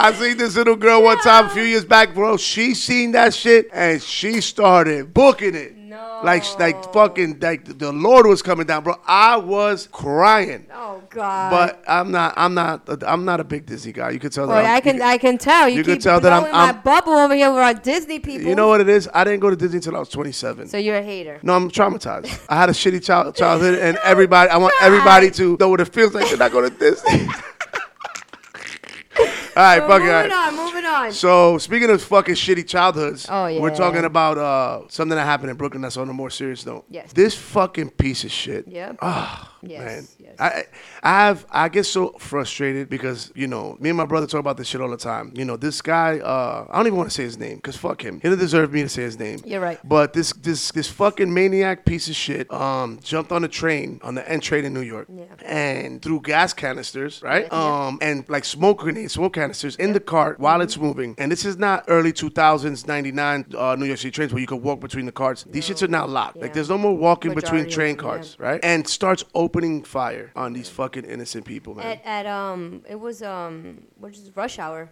I seen this little girl one time a few years back, bro. She seen that shit and she started booking it. No. Like, like fucking, like the Lord was coming down, bro. I was crying. Oh God. But I'm not, I'm not, I'm not a big Disney guy. You could tell that. I'm- I can you, I can tell you, you can tell that I'm- my I'm- bubble over here with our Disney people. you know what it is? I didn't go to Disney until I was 27. So you're a hater. no, I'm traumatized. I had a shitty child, childhood, and everybody, I want everybody to know what it feels like to not go to Disney. all right, fuck it. moving on, moving on. So speaking of fucking shitty childhoods, Oh, yeah. we're talking about uh, something that happened in Brooklyn that's on a more serious note. Yes. This fucking piece of shit. Yep. Ah, Yes, man. yes. I I have I get so frustrated because you know me and my brother talk about this shit all the time. You know this guy. Uh, I don't even want to say his name because fuck him. He doesn't deserve me to say his name. You're right. But this this this fucking maniac piece of shit um jumped on a train on the N train in New York Yeah. and threw gas canisters right Yeah. um and like smoke grenades smoke canisters in the cart while it's Mm-hmm. moving and this is not early 2000s 99 uh, New York City trains where you could walk between the carts. These shits are now locked. Like there's no more walking between Majority of train carts yeah. right and starts opening fire on these fucking innocent people man. At, at um, it was um, what is rush hour?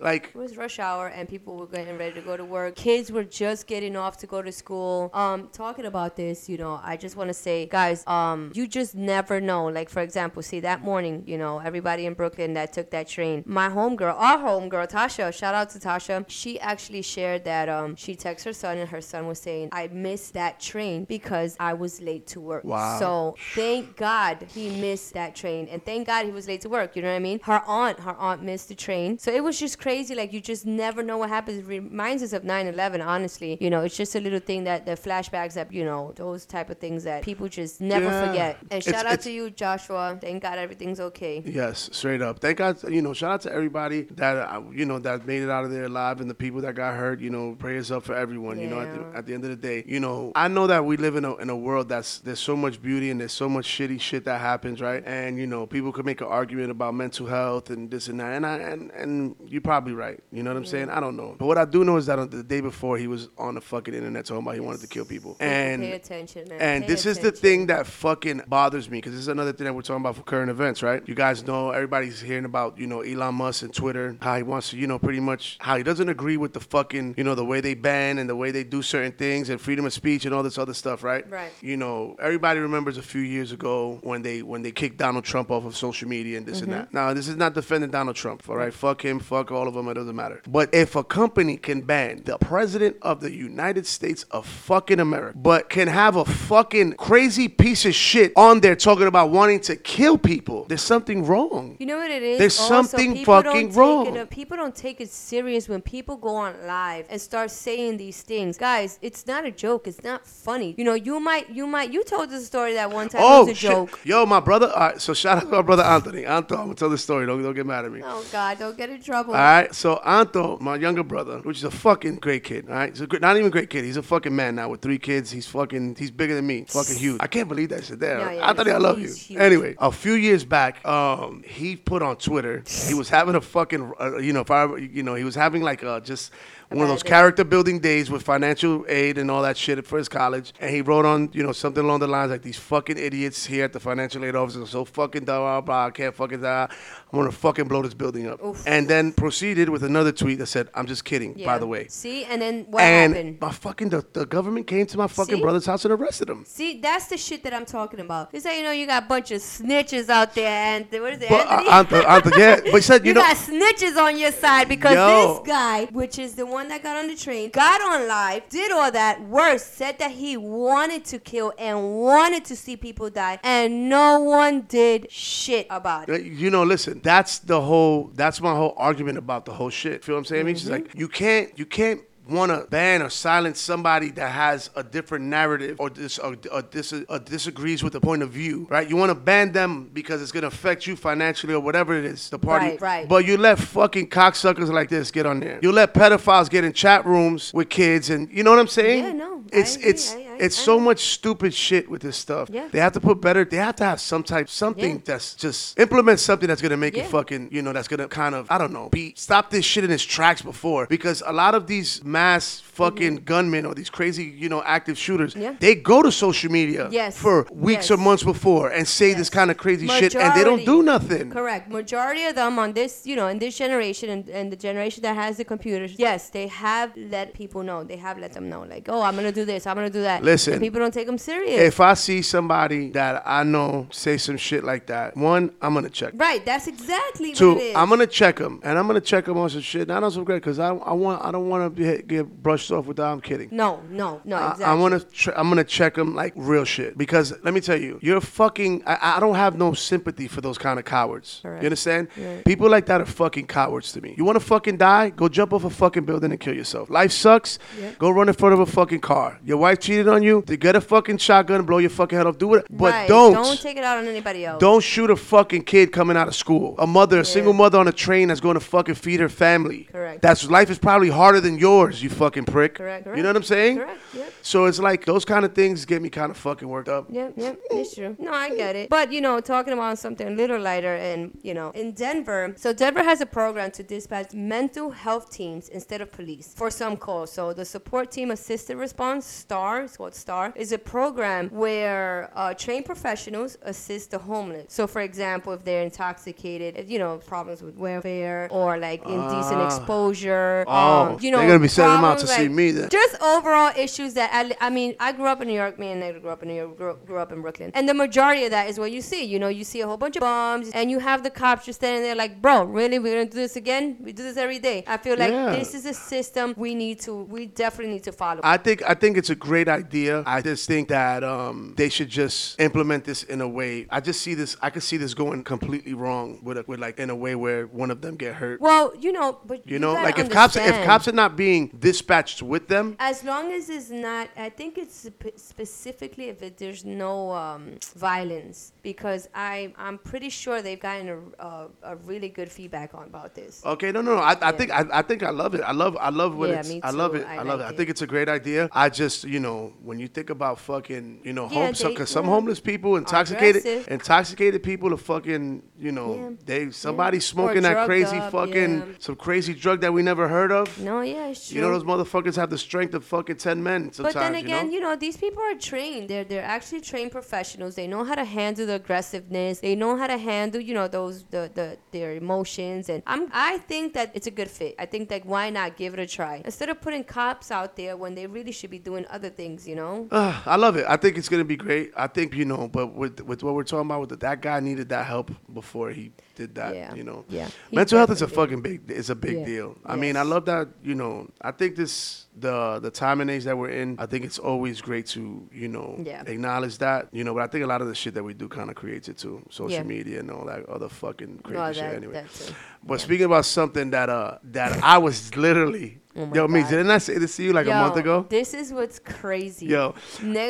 Like It was rush hour, and people were getting ready to go to work. Kids were just getting off to go to school. Um, talking about this, you know, I just want to say, guys, um, you just never know. Like for example, see that morning, you know, everybody in Brooklyn that took that train. My homegirl, our homegirl, Tasha. Shout out to Tasha. She actually shared that um, she texted her son, and her son was saying, "I missed that train because I was late to work." Wow. So thank God he missed that train, and thank God he was late to work. You know what I mean? Her aunt, her aunt missed the train, so it was just crazy. Like you just never know what happens. It reminds us of 9/11. Honestly, you know, it's just a little thing that the flashbacks that you know those type of things that people just never Yeah. forget. And It's- shout out to you, Joshua. Thank God everything's okay. Yes, straight up. Thank God, you know, shout out to everybody that uh, you know that made it out of there alive, and the people that got hurt. You know, prayers up for everyone. You know, at the, at the end of the day, you know, I know that we live in a in a world that's there's so much beauty and there's so much shitty shit that happens, right? And you know, people could make an argument about mental health and this and that, and I and and you're probably right. You know what I'm saying? I don't know, but what I do know is that on the day before he was on the fucking internet talking about he wanted to kill people, and pay attention, man. and Pay this is the thing that fucking bothers me because this is another thing that we're talking about for current events, right? You guys know everybody's hearing about you know Elon Musk and Twitter, how he wants to you know pretty much how he doesn't agree with the fucking you know the way they ban and the way they do certain things and freedom of speech and all this other stuff, right? Right. You know everybody remembers a few years ago when they when they kicked Donald Trump off of social media and this Mm-hmm. and that. Now this is not defending Donald Trump, all right? Fuck him, fuck all of them, it doesn't matter. But if a company can ban the president of the United States of fucking America, but can have a fucking crazy piece of shit on there talking about wanting to kill people, there's something wrong. You know what it is? There's Also, something fucking wrong. It, people don't take it serious when people go on live and start saying these things. Guys, it's not a joke. It's not funny. You know, you might, you might, you told us a story that one time Oh, it was oh, a shit. joke. Yo, my brother. All right, so shout out to my brother Anthony. Anto, I'm gonna tell the story. Don't, don't get mad at me. Oh God, don't get in trouble. All right, so Anto, my younger brother, which is a fucking great kid. All right, he's a great, not even a great kid. He's a fucking man now with three kids. He's fucking, he's bigger than me. Fucking huge. I can't believe that shit. There, Yeah, yeah, Anthony, I love you. huge. Anyway, a few years back, um, he put on Twitter. He was having a fucking, uh, you know, if I, you know, he was having like a just one of those character building days with financial aid and all that shit for his college. And he wrote on, you know, something along the lines like these fucking idiots here at the financial aid office are so fucking dumb, blah, blah, I can't fucking die. I'm gonna fucking blow this building up. Oof. And then proceeded with another tweet that said, I'm just kidding, by the way. See, and then what and happened? my fucking the, the government came to my fucking See? brother's house and arrested him. See, that's the shit that I'm talking about. It's how you know you got a bunch of snitches out there, and what is it, But Anthony? uh, Anto, Anto, yeah, but he said, you, know. you know, got snitches on your side because Yo. this guy, which is the one that got on the train, got on live, did all that, worse, said that he wanted to kill and wanted to see people die, and no one did shit about it. You know, listen, that's the whole that's my whole argument about the whole shit. Feel what I'm saying? I mean, she's Mm-hmm. like, you can't you can't want to ban or silence somebody that has a different narrative or dis or, or, dis- or disagrees with the point of view, right? You want to ban them because it's gonna affect you financially or whatever it is, the party. Right, right. But you let fucking cocksuckers like this get on there. You let pedophiles get in chat rooms with kids, and you know what I'm saying? Yeah, no, It's agree. it's I- I- it's so much stupid shit with this stuff. Yeah. They have to put better. They have to have some type something Yeah. that's just implement something that's gonna make it Yeah. fucking you know that's gonna kind of I don't know be stop this shit in its tracks before because a lot of these mass fucking gunmen or these crazy you know active shooters Mm-hmm. Yeah. they go to social media Yes. for weeks or Yes. months before and say this Yes. kind of crazy shit and they don't Majority. do nothing. Correct. Majority of them on this, you know, in this generation and, and the generation that has the computers, yes, they have let people know. They have let them know, like, oh, I'm gonna do this, I'm gonna do that. Listen. People don't take them serious. If I see somebody that I know say some shit like that, one I'm gonna check. right. That's exactly Two, what it is. I'm gonna check them, and I'm gonna check them on some shit. Not on some great, cause I, I want, I don't want to get brushed off without. I'm kidding. No, no, no, I- exactly. I'm gonna tr- I'm gonna check them like real shit because let me tell you, you're fucking. I, I don't have no sympathy for those kind of cowards. Correct. You understand? Right. People like that are fucking cowards to me. You want to fucking die? Go jump off a fucking building and kill yourself. Life sucks. Yeah. Go run in front of a fucking car. Your wife cheated on you, to get a fucking shotgun, and blow your fucking head off, do it. But Right. don't. Don't take it out on anybody else. Don't shoot a fucking kid coming out of school. A mother, a single mother on a train that's going to fucking feed her family. Correct. That's life is probably harder than yours, you fucking prick. Correct, You know what I'm saying? Correct. Yep. So it's like those kind of things get me kind of fucking worked up. Yep, yep, it's true. No, I get it. But you know, talking about something a little lighter, and you know, in Denver, so Denver has a program to dispatch mental health teams instead of police for some calls. So the support team assisted response (STAR) STAR is a program where uh, trained professionals assist the homeless. So, for example, if they're intoxicated, you know, problems with welfare or like indecent Ah. exposure, Oh, um, you know, they're gonna be sending them out to problems see me then. just overall issues that I, I mean I grew up in New York me and Nate grew up in New York grew, grew up in Brooklyn and the majority of that is what you see you know you see a whole bunch of bums and you have the cops just standing there like bro really we're gonna do this again we do this every day I feel like Yeah. this is a system we need to we definitely need to follow I think I think it's a great idea. I just think that um, they should just implement this in a way. I just see this. I could see this going completely wrong with a, with like in a way where one of them get hurt. well you know but You know, like if cops if cops are not being dispatched with them, as long as it's not i think it's spe- specifically if it, there's no um, violence because i i'm pretty sure they've gotten a, a, a really good feedback on about this Okay, no, no, no. I, I think I, I think I love it. I love I love what Yeah, it's. me I love it. I I, love like it. I think it's a great idea. I just you know when you think about fucking you know Yeah, home some, they- cause some yeah. homeless people intoxicated Aggressive. intoxicated people are fucking you know Yeah. they somebody smoking that crazy up, fucking some crazy drug that we never heard of. no yeah it's true You know those motherfuckers have the strength of fucking ten men. Sometimes, But then again, you you know? know? these people are trained. They're they're actually trained professionals. They know how to handle the aggressiveness. They know how to handle, you know, those the, the their emotions. And I'm I think that it's a good fit. I think that why not give it a try instead of putting cops out there when they really should be doing other things. You know. Uh, I love it. I think it's gonna be great. I think you know, but with with what we're talking about, with the, that guy needed that help before he did that. Yeah. You know. Yeah. Mental health is a fucking big. It's a big Yeah. deal. I mean, I love that. You know, I think this the the time and age that we're in. I think it's always great to you know Yeah. acknowledge that. You know, but I think a lot of the shit that we do kind of creates it too. Social Yeah. media and all that other fucking crazy No, shit. Anyway. that. But speaking about something that uh that I was literally. Oh Yo, me, didn't I say this to you like a month ago? This is what's crazy. Yo,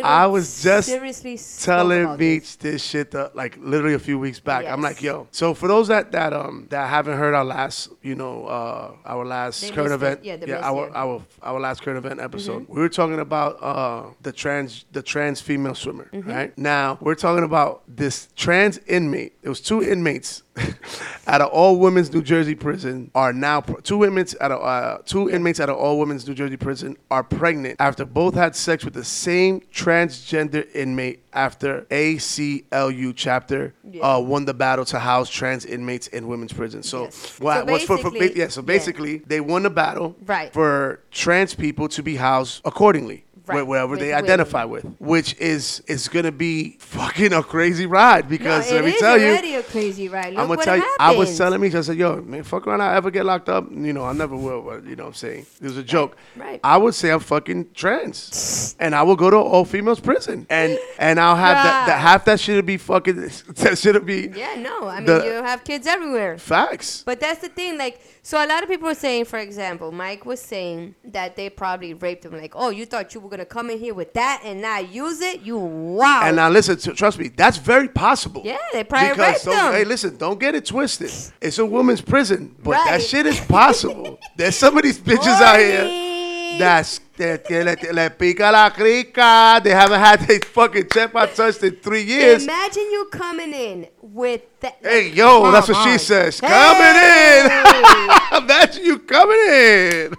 I was just seriously telling Beach this. this shit uh, like literally a few weeks back. I'm like, yo. So for those that that um that haven't heard our last, you know, uh our last They current missed it. event, Yeah, yeah, our our our last current event episode, Mm-hmm. we were talking about uh the trans the trans female swimmer. Mm-hmm. Right now, we're talking about this trans inmate. It was two inmates at an all women's New Jersey prison are now two inmates at a uh, two inmates at an all women's New Jersey prison are pregnant after both had sex with the same transgender inmate after ACLU chapter Yeah. uh, won the battle to house trans inmates in women's prisons. So, Yes. what, So what's for, for basically- yeah, so yeah. basically they won the battle Right. for trans people to be housed accordingly. Right. wh- Wherever With they identify with, which is is gonna be fucking a crazy ride because no, let me tell you, a crazy ride. Look I'm gonna tell you. I was telling me, I said, "Yo, man, fuck around. I ever get locked up? You know, I never will. But you know, what I'm saying it was a joke. right. I would say I'm fucking trans, and I will go to all females prison, and and I'll have that, that half that should be fucking that should be Yeah, no. I mean, The- you have kids everywhere. facts. But that's the thing, like, so a lot of people are saying, for example, Mike was saying that they probably raped him. Like, oh, you thought you were gonna come in here with that and not use it? You wow. And now listen, to, trust me, that's very possible. Yeah, they probably because raped them. hey, listen, don't get it twisted. It's a woman's prison, but that shit is possible. There's some of these bitches out here. That's que le, le pica la crica. They haven't had their fucking chepa touched in three years. Imagine you coming in with that. Hey, yo, that's what she says. on. Coming in. Imagine you coming in.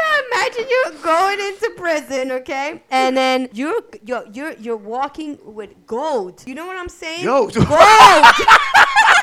Yeah, imagine you going into prison, okay, and then you're you're you're, you're walking with gold. You know what I'm saying? Yo. gold.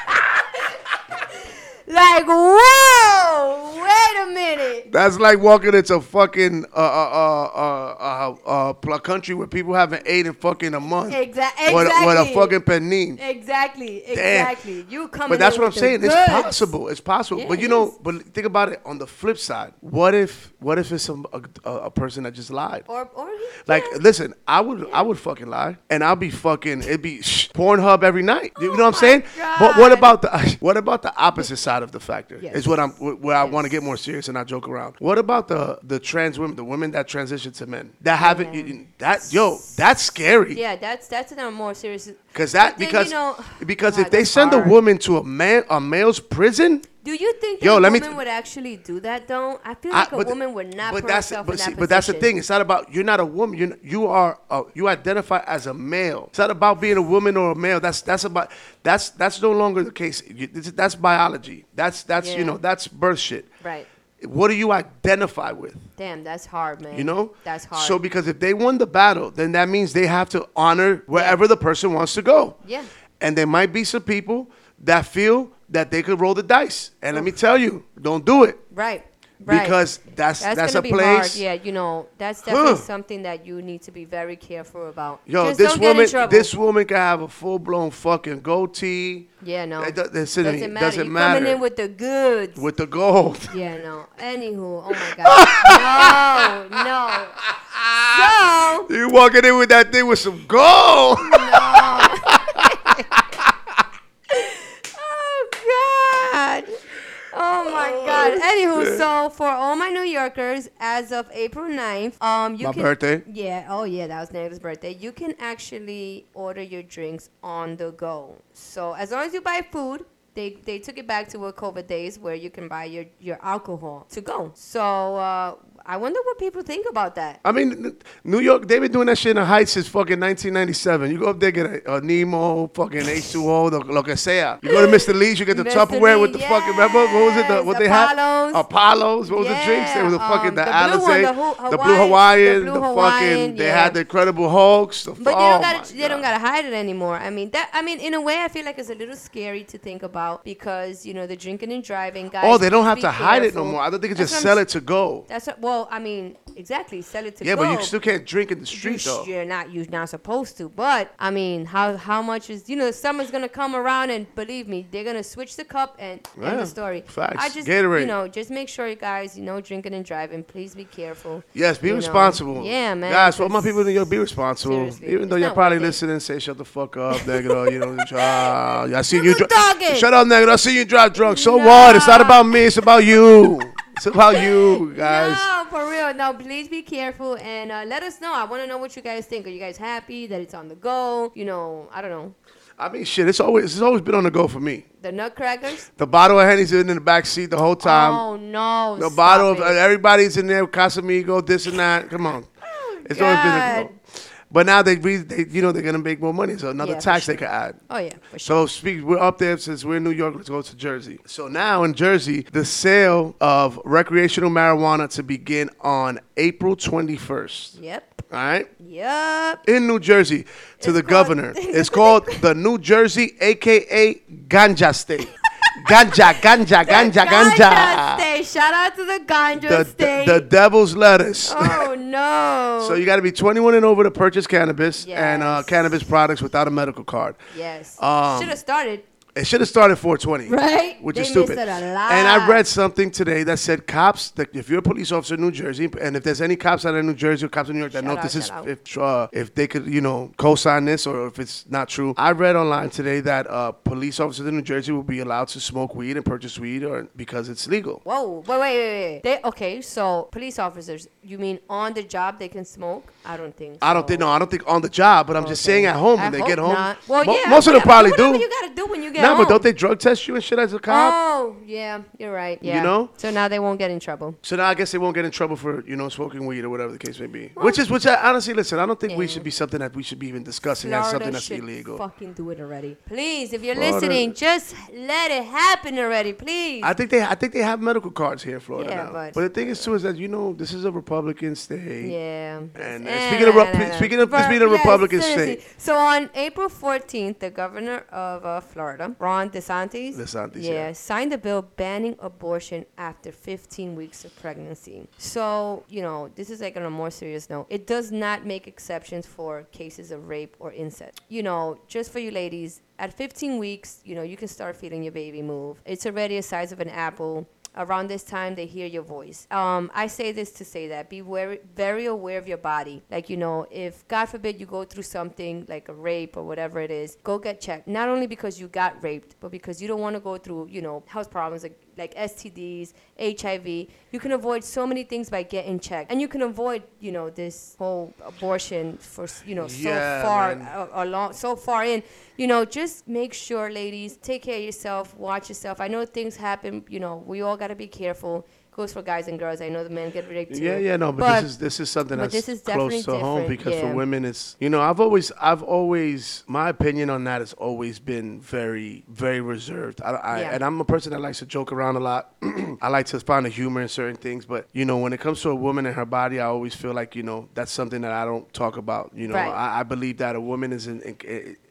like whoa! Wait a minute. That's like walking into a fucking uh uh uh uh uh, uh country where people haven't ate in fucking a month. Exa- With, a- with a fucking panini. Exactly, exactly. You coming But that's what I'm saying. It's possible. It's possible. Yeah, but you know, is. but think about it on the flip side. What if what if it's some a, a, a person that just lied? Or or Like, yeah. listen, I would, I would fucking lie, and I'll be fucking, it'd be shh, Pornhub every night. You know what I'm Oh saying? But what about the, what about the opposite side of the factor? Yes. Is what I'm, where I want to get more serious and not joke around. What about the the trans women, the women that transition to men that haven't? you- you- That yo, that's scary. Yeah, that's that's a more serious. Because that then, you because know- because oh God, if they send a woman to a man a male's prison, Do you think that Yo, a let me woman t- would actually do that though? I feel I- like a woman would not but put that's herself but in see, that but that's the thing. It's not about you're not a woman. You you are uh, you identify as a male. It's not about being a woman or a male. That's that's about that's that's no longer the case. You, that's biology. That's that's Yeah. you know that's birth shit. Right. What do you identify with? Damn, that's hard, man. You know? That's hard. So because if they won the battle, then that means they have to honor wherever the person wants to go. Yeah. And there might be some people that feel that they could roll the dice. And let me tell you, don't do it. right. Right. Because that's that's, that's a be hard. place. Yeah, you know, that's definitely Huh. something that you need to be very careful about. Yo, Just this don't get in woman, this woman can have a full blown fucking goatee yeah, no, It do- listen to me, doesn't matter. doesn't you matter. coming in with the goods. with the gold. yeah, no. Anywho, oh my god, no, no. So You walking in with that thing with some gold. Oh God. Oh my God. Anywho, so for all my New Yorkers, as of April 9th, um, you My can birthday. Yeah. Oh yeah, that was Natalie's birthday. You can actually order your drinks on the go. So as long as you buy food. They, they took it back to a COVID days where you can buy your, your alcohol to go. So uh, I wonder what people think about that. I mean, New York, they've been doing that shit in the Heights since fucking 1997. You go up there, get a, a Nemo, fucking H2O, the, lo que sea. You go to Mr. Lee's, you get the. Tupperware with the Lee, fucking, remember, what was it? The, what they had? Apollos. Apollos. What was the drinks? There was the fucking, um, the, the one, Alizé, the the Blue Hawaiian- the Blue fucking, Hawaiian, they had the Incredible Hulks. The, But oh they don't gotta they don't gotta hide it anymore. I mean that I mean in a way I feel like it's a little scary to think about because you know the drinking and driving guys. Oh, they don't have to hide it no more. I don't think it's just I'm sell it to go. That's what, well, I mean exactly sell it to Yeah, go. but you still can't drink in the street sh- though. You're not you're not supposed to. But I mean, how how much is you know summer's gonna come around and believe me, they're gonna switch the cup and end the story. facts. I just Gatorade. you know just make sure you guys you know drinking and driving. Please be careful. Yes, be you know. responsible. Yeah, man. Guys, for my people in New York, be responsible. Seriously, Even though you're probably it. listening, say shut the fuck up, negro. You know, uh, I see you. Doggy. shut up, negro. I see you drive drunk. So what? It's not about me. It's about you. It's about you, guys. No, for real. No, please be careful and uh, let us know. I want to know what you guys think. Are you guys happy that it's on the go? You know, I don't know. I mean, shit. It's always it's always been on the go for me. The Nutcrackers. The bottle of Henny's in the back seat the whole time. oh no! the bottle of uh, everybody's in there. Casamigo, this and that. Come on. It's always been a God. go. But now they, they, you know, they're gonna make more money. So another Yeah, for tax they could add. Oh yeah, for sure. So speak, we're up there since we're in New York. Let's go to Jersey. So now in Jersey, the sale of recreational marijuana to begin on April 21st. Yep. All right, Yep. in New Jersey to the called- governor. It's called the New Jersey, aka Ganja State. Ganja, ganja, ganja, ganja. State. Shout out to the ganja The, state. the, the devil's lettuce. oh no. So you got to be 21 and over to purchase cannabis and uh, cannabis products without a medical card. yes. Um, Should have started. It should have started 420. Right? Which They is stupid. missed it a lot. And I read something today that said cops, that if you're a police officer in New Jersey, and if there's any cops out of New Jersey or cops in New York that Shout know if this is, out. if, uh, if they could, you know, co-sign this or if it's not true. I read online today that uh, police officers in New Jersey will be allowed to smoke weed and purchase weed or because it's legal. Whoa, wait, wait, wait, wait. They, okay, so police officers, you mean on the job they can smoke? I don't think. So. I don't think, no, I don't think on the job, but I'm just saying at home I when they hope get home. not. Well, Mo- yeah, most of them probably do. you gotta do when you get No, home. but don't they drug test you and shit as a cop? Oh, yeah, you're right. Yeah. You know? So now they won't get in trouble. So now I guess they won't get in trouble for you know smoking weed or whatever the case may be. which is which I honestly listen. I don't think we should be something that we should be even discussing as something that's illegal. fucking do it already. Please, if you're Florida- listening, just let it happen already, please. I think they I think they have medical cards here in Florida Yeah, now. but- the thing is too is that you know this is a Republican state. Yeah. And, speaking of nah, Rep- nah, nah. speaking of- But, speaking of Republican seriously. state. So on April 14th, the governor of uh, Florida, Ron DeSantis, DeSantis, yeah, yeah. signed a bill banning abortion after 15 weeks of pregnancy. So, you know, this is like on a more serious note. It does not make exceptions for cases of rape or incest. You know, just for you ladies, at 15 weeks, you know, you can start feeling your baby move. It's already the size of an apple around this time they hear your voice. Um, i say this to say that be very, very aware of your body. Like you know if god forbid you go through something like a rape or whatever it is go get checked. Not only because you got raped but because you don't want to go through you know health problems like STDs, HIV. You can avoid so many things by getting checked, and you can avoid, you know, this whole abortion for you know so Yeah, far man. uh, along, so far in. You know, just make sure, ladies, take care of yourself, watch yourself. I know things happen. You know, we all got to be careful. Goes for guys and girls. I know the men get too. Yeah, yeah, no, but, But- this is this is something that's this is close to home because for women, it's you know I've always I've always my opinion on that has always been very very reserved. I, I Yeah. and I'm a person that likes to joke around a lot. I like to find the humor in certain things, but you know when it comes to a woman and her body, I always feel like you know that's something that I don't talk about. You know, Right. I, I believe that a woman is in,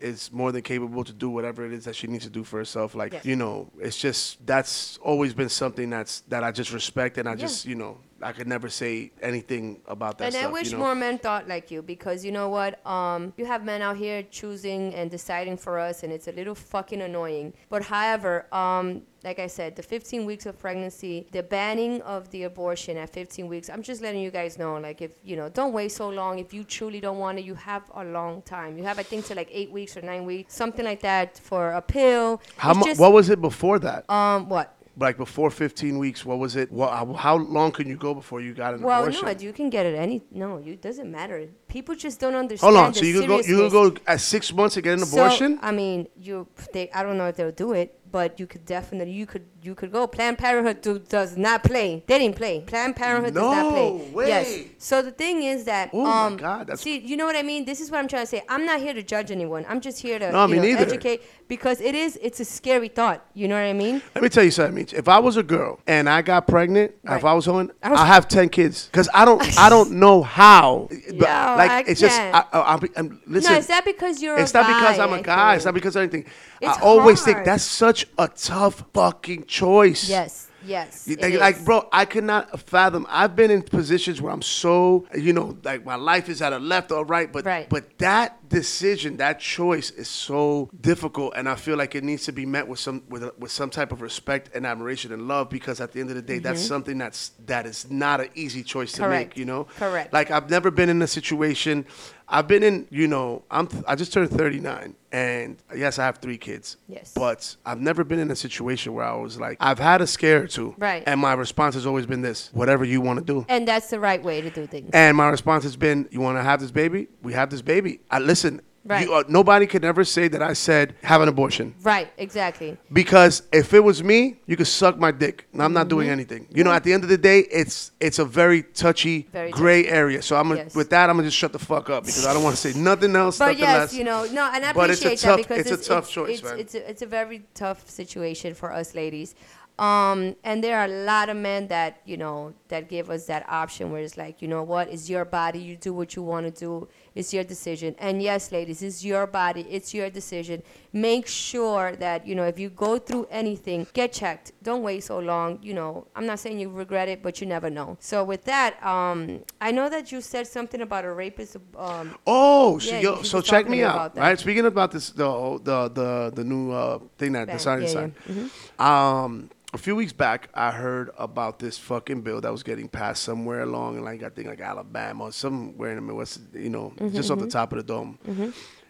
is more than capable to do whatever it is that she needs to do for herself. Like Yes. you know, it's just that's always been something that's that I just respect and I Yeah. just you know I could never say anything about that and stuff. I wish you know? more men thought like you because you know what? Um, you have men out here choosing and deciding for us, and it's a little fucking annoying. But however, um, like I said, the 15 weeks of pregnancy, the banning of the abortion at 15 weeks. I'm just letting you guys know, like if you know, don't wait so long. If you truly don't want it, you have a long time. You have, I think, to like eight weeks or nine weeks, something like that for a pill. How It's mu- just- what was it before that? Um, what? Like before 15 weeks, what was it? What, how- long can you go before you got an Well, abortion? Well, no, you can get it any. No, it doesn't matter. People just don't understand. Hold on, so you can go you could go at six months and get an abortion? So, I mean, you they I don't know if they'll do it, but you could definitely you could you could go. Planned Parenthood do, does not play. They didn't play. Planned Parenthood does not play. No Yes. So the thing is that Oh my um God, that's- see, you know what I mean? This is what I'm trying to say. I'm not here to judge anyone. I'm just here to No, you me know, neither. educate because it is it's a scary thought. You know what I mean? Let me tell you something. Meech. If I was a girl and I got pregnant, if I was holding, I I have ten kids because I don't, I don't know how. But, Yo, like I it's just, can't. I, I, I'm, I'm, listen. no, it's not because you're. It's a not because guy, I'm a guy. It's not because of anything. It's I always think that's such a tough fucking choice. Yes. Yes. Like, bro, I could not fathom. I've been in positions where I'm so, you know, like my life is at a left or right, but Right. but that decision, that choice is so difficult, and I feel like it needs to be met with some with with some type of respect and admiration and love, because at the end of the day, that's something that's that is not an easy choice to Mm-hmm. Make. You know, Correct. Like I've never been in a situation. I've been in, you know, I'm I just turned 39, and yes, I have three kids. Yes. But I've never been in a situation where I was like, I've had a scare or two. Right. And my response has always been this: whatever you want to do. and that's the right way to do things. And my response has been, "You want to have this baby? We have this baby." I listen. Right. You, uh, nobody could ever say that I said have an abortion right. Exactly. because if it was me, you could suck my dick. I'm not doing anything. You know, at the end of the day, it's it's a very touchy, Very gray area. So I'm gonna, Yes. with that, I'm gonna just shut the fuck up because I don't want to say nothing else. But nothing yes, less. you know, no, and I But it's a appreciate tough- that because it's a tough choice, it's. It's a, it's a very tough situation for us ladies. Um, and there are a lot of men that you know that give us that option where it's like, you know what, it's your body, you do what you want to do, it's your decision. And yes, ladies, it's your body, it's your decision. Make sure that you know if you go through anything, get checked. Don't wait so long. You know, I'm not saying you regret it, but you never know. So with that, um, I know that you said something about a rapist. Um, Oh, so, Yeah, yo, so check me out, right? Speaking about this, the the the the new uh, thing that the sign yeah, yeah. Mm-hmm. Um, a few weeks back, I heard about this fucking bill that was getting passed somewhere along, like I think like Alabama or somewhere in the Midwest, you know, Mm-hmm, just off the top of the dome.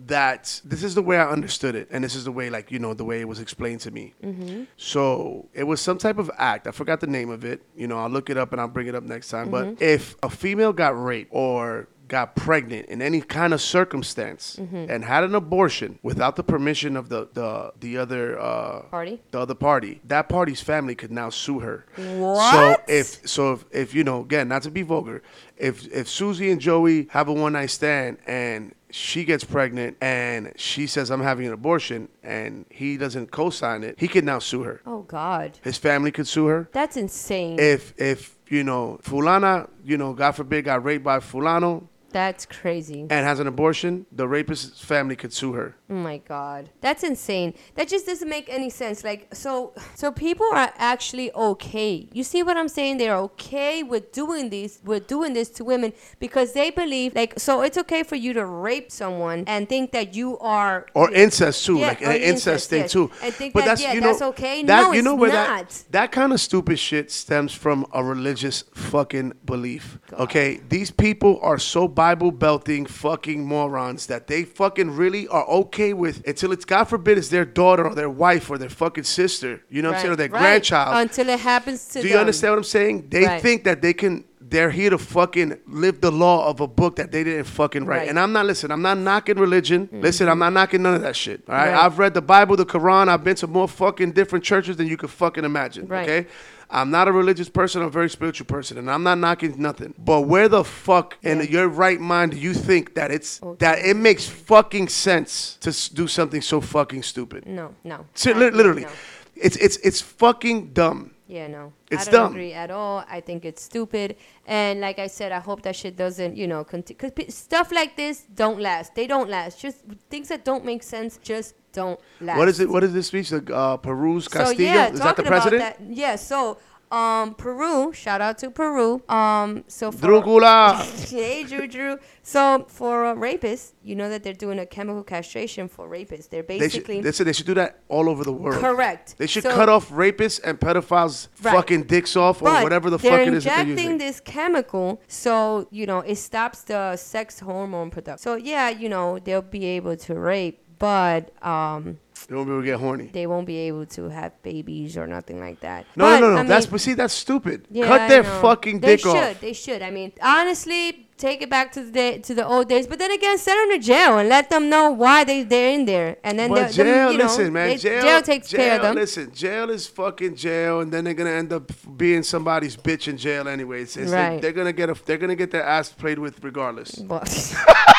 That this is the way I understood it, and this is the way, like you know, the way it was explained to me. Mm-hmm. So it was some type of act. I forgot the name of it. You know, I'll look it up and I'll bring it up next time. Mm-hmm. But if a female got raped or got pregnant in any kind of circumstance Mm-hmm. and had an abortion without the permission of the the the other uh, Party? the other party, that party's family could now sue her. What? So if so if, if you know again not to be vulgar, if if Susie and Joey have a one night stand and she gets pregnant and she says I'm having an abortion and he doesn't co-sign it, he can now sue her. Oh God, His family could sue her. that's insane. If if you know Fulana, you know God forbid got raped by Fulano that's crazy. and has an abortion, the rapist's family could sue her. Oh my God, that's insane. That just doesn't make any sense. Like, so, so people are actually okay. You see what I'm saying? They're okay with doing this, with doing this to women because they believe, like, so it's okay for you to rape someone and think that you are Or incest too, Yeah, like or an incest, incest, thing yes. too. I think that, yeah, that's okay. That, No, you know it's where not. that that kind of stupid shit stems from a religious fucking belief. Okay, these people are so Bible belting fucking morons that they fucking really are okay with until it's God forbid it's their daughter or their wife or their fucking sister. You know what I'm saying? Or their right. grandchild. Until it happens to Do them. you understand what I'm saying? They Right. think that they can. They're here to fucking live the law of a book that they didn't fucking write. Right. Mm-hmm. And I'm not listen. I'm not knocking religion. Listen, I'm not knocking none of that shit. All right? Right. I've read the Bible, the Quran. I've been to more fucking different churches than you could fucking imagine. Right. Okay. I'm not a religious person. I'm a very spiritual person, and I'm not knocking nothing. But where the fuck in Yeah. your right mind do you think that it's Okay. that it makes fucking sense to do something so fucking stupid? No, no. So, literally, no. it's it's it's fucking dumb. Yeah, no. It's I don't dumb. agree at all. I think it's stupid. And like I said, I hope that shit doesn't, you know, continue. Because stuff like this don't last. They don't last. Just things that don't make sense just don't last. What is it? What is this speech? The uh, Peru's Castillo? So yeah, is that the president? about that. Yeah. So um, Peru. Shout out to Peru. Um, so for, Drugula. hey, Drew, Drew. So for uh, rapists, you know that they're doing a chemical castration for rapists. They're They should, basically they said they should do that all over the world. correct. They should So- cut off rapists and pedophiles' Right. fucking dicks off or But whatever the fuck it is that they're injecting this chemical, so you know it stops the sex hormone production. So yeah, you know they'll be able to rape, but um, They won't be able to get horny. they won't be able to have babies or nothing like that. No, But, no, no, I no. That's but see, that's stupid. yeah, Cut I their know. fucking they dick should, off. They should. They should. I mean, honestly, take it back to the day, to the old days. But then again, send them to jail and let them know why they they're in there, and then But jail, you know, listen, man. they- jail, takes jail, care of them. Listen, jail is fucking jail, and then they're gonna end up being somebody's bitch in jail anyways. It's- Right. They're gonna get a, they're gonna get their ass played with regardless, But-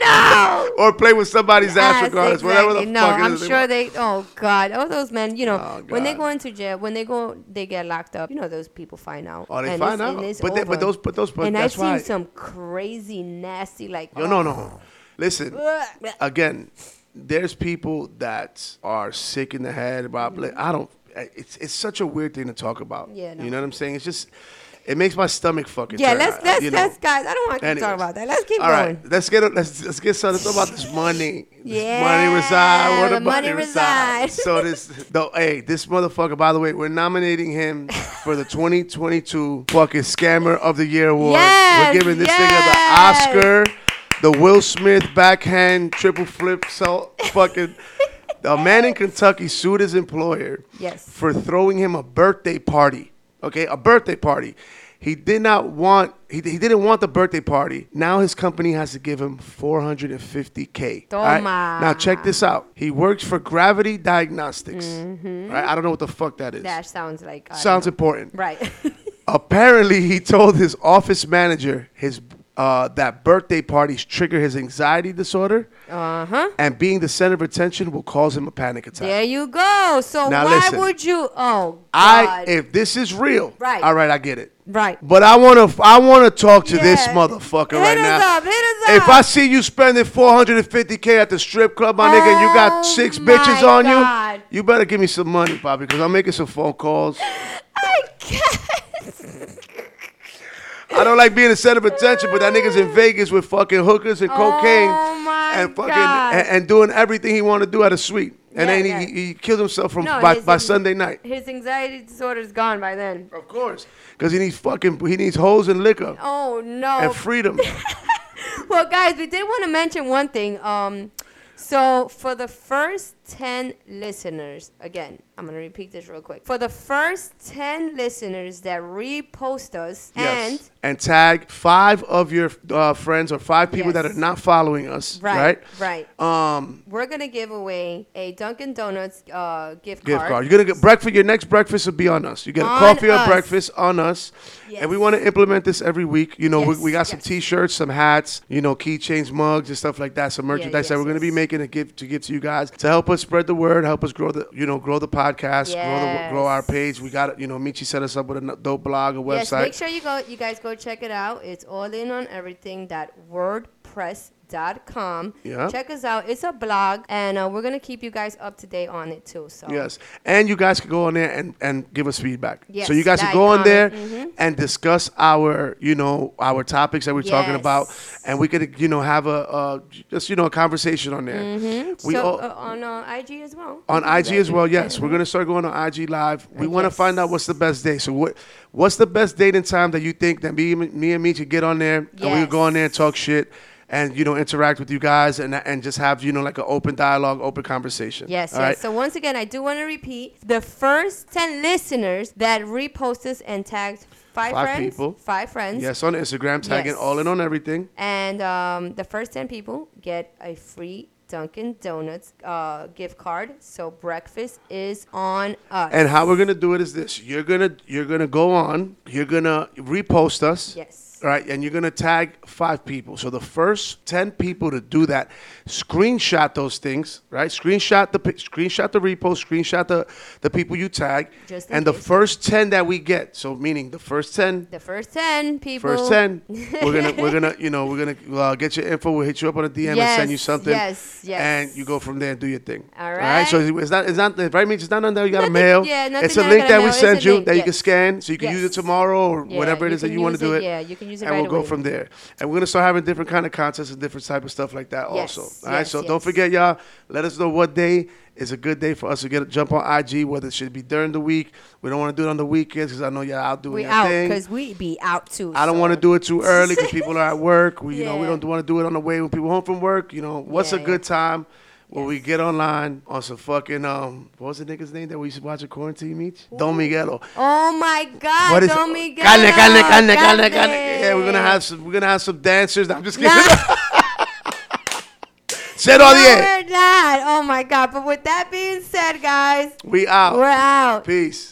no. or play with somebody's ass Yes, regardless, whatever the exactly. no, fuck. it I'm they sure want. they. Oh God, all those men. You know, Oh, when they go into jail, when they go, they get locked up. You know, those people find out. Oh, they And find out. But they- but those- but those- but and I've seen why- some crazy, nasty, like. Yo, no, no. Oh. Listen, again, there's people that are sick in the head about. bla- I don't. It's it's such a weird thing to talk about. Yeah, no. You know what I'm saying? It's just. It makes my stomach fucking. Yeah, turn, let's uh, let's you know. let's guys. I don't want to Anyways. talk about that. Let's keep All going. right, let's get let's let's get started. Let's talk about this money. This Yeah, money reside. Where the, the money, money reside. reside. so this, though, hey, this motherfucker. By the way, we're nominating him for the 2022 fucking Scammer of the Year award. Yes, we're giving this yes. nigga the Oscar, the Will Smith backhand triple flip. So fucking. A man in Kentucky sued his employer Yes. for throwing him a birthday party. Okay, a birthday party. He did not want. He, he didn't want the birthday party. Now his company has to give him 450k. all right? Toma. Now check this out. He works for Gravity Diagnostics. Right? I don't know what the fuck that is. Mm-hmm. That sounds like I Sounds important. right. Apparently, he told his office manager his uh, that birthday parties trigger his anxiety disorder, uh huh. and being the center of attention will cause him a panic attack. There you go. So Now why listen. would you? Oh I if this is real, Right. All right, I get it. right. But I wanna, I wanna talk to this motherfucker Hit right now. up, hit us If. I see you spending 450k at the strip club, my nigga, and you got six bitches on God. you, you better give me some money, Bobby, because I'm making some phone calls. I can't. I don't like being the center of attention, but that nigga's in Vegas with fucking hookers and cocaine Oh my and fucking and, and doing everything he want to do at a suite. And Yeah, then he, yeah. he, he killed himself from No, by, his- by Sunday night. His anxiety disorder is gone by then. Of course, because he needs fucking he needs hoes and liquor Oh no. and freedom. well, guys, we did want to mention one thing. Um, so for the first ten listeners, again, I'm gonna repeat this real quick. For the first ten listeners that repost us Yes. And tag five of your uh, friends or five people that are not following us. Right. right, right, Um, we're gonna give away a Dunkin' Donuts uh, gift, gift card. card. You're gonna get breakfast. Your next breakfast will be on us. You get a On coffee or breakfast on us, and we want to implement this every week. You know, Yes, we, we got some yes. T-shirts, some hats, you know, keychains, mugs, and stuff like that. Some merchandise that yes, we're gonna be making a gift to give to you guys to help us spread the word, help us grow the, you know, grow the podcast, grow the, grow our page. We got, you know, Michi set us up with a dope blog, a website. Yes, website. make sure you go. You guys go check it out. It's all in on everything. That WordPress com. Yeah. Check us out. It's a blog, and uh, we're gonna keep you guys up to date on it too. So Yes, and you guys can go on there and, and give us feedback. Yes, so you guys can go on there mhm. and discuss our, you know, our topics that we're talking about, and we could, you know, have a uh, just you know a conversation on there. We Mm-hmm. so all, uh, on uh, IG as well. on IG as well. Yes, we're gonna start going on IG live. We want to find out what's the best day. So what what's the best date and time that you think that me me and me should get on there and we go on there and talk shit. And you know, interact with you guys and and just have you know like an open dialogue, open conversation. Yes, All yes. right? So once again, I do want to repeat: the first ten listeners that repost us and tagged five, Five friends, people. five friends, Yes, on Instagram, tagging Yes. all in on everything. and um, the first ten people get a free Dunkin' Donuts uh, gift card. So breakfast is on us. And how we're gonna do it is this: you're gonna you're gonna go on, you're gonna repost us, yes. Right? And you're gonna tag five people. So the first ten people to do that, screenshot those things, right? Screenshot the screenshot the repost, screenshot the the people you tag, Just and the first ten that we get. So meaning the first ten. The first ten people. First ten, we're gonna we're gonna you know we're gonna uh, get your info. We'll hit you up on a DM and send you something. yes, yes. And you go from there and do your thing. All All So right. it's not it's not right means it's not on there. You got to Nothing- mail. yeah, nothing it's a link that we mail. Send a you that you can scan, so you can use it tomorrow or Yeah, whatever it is that you want to do it, it. yeah, you can use it and right we'll go from there. And we're gonna start having different kind of contests and different type of stuff like that Yes, also. All right. yes, So yes. don't forget, y'all. Let us know what day is a good day for us to get a jump on IG. Whether it should be during the week. We don't want to do it on the weekends because I know y'all out doing it. We out because we be out too. I don't so. want to do it too early because people are at work. We, you know, we don't want to do it on the way when people home from work. You know, what's Yeah, a yeah. good time where we get online on some fucking um, what was the nigga's name that we used to watch at quarantine meets? Don Miguelo. Oh my God, What is Don? Miguel. Carne, carne, carne, carne, Carne. carne. Yeah, we're gonna have some. We're gonna have some dancers. I'm just kidding. Said all the we're not. Oh my God. But with that being said, guys, We out. we're out. Peace.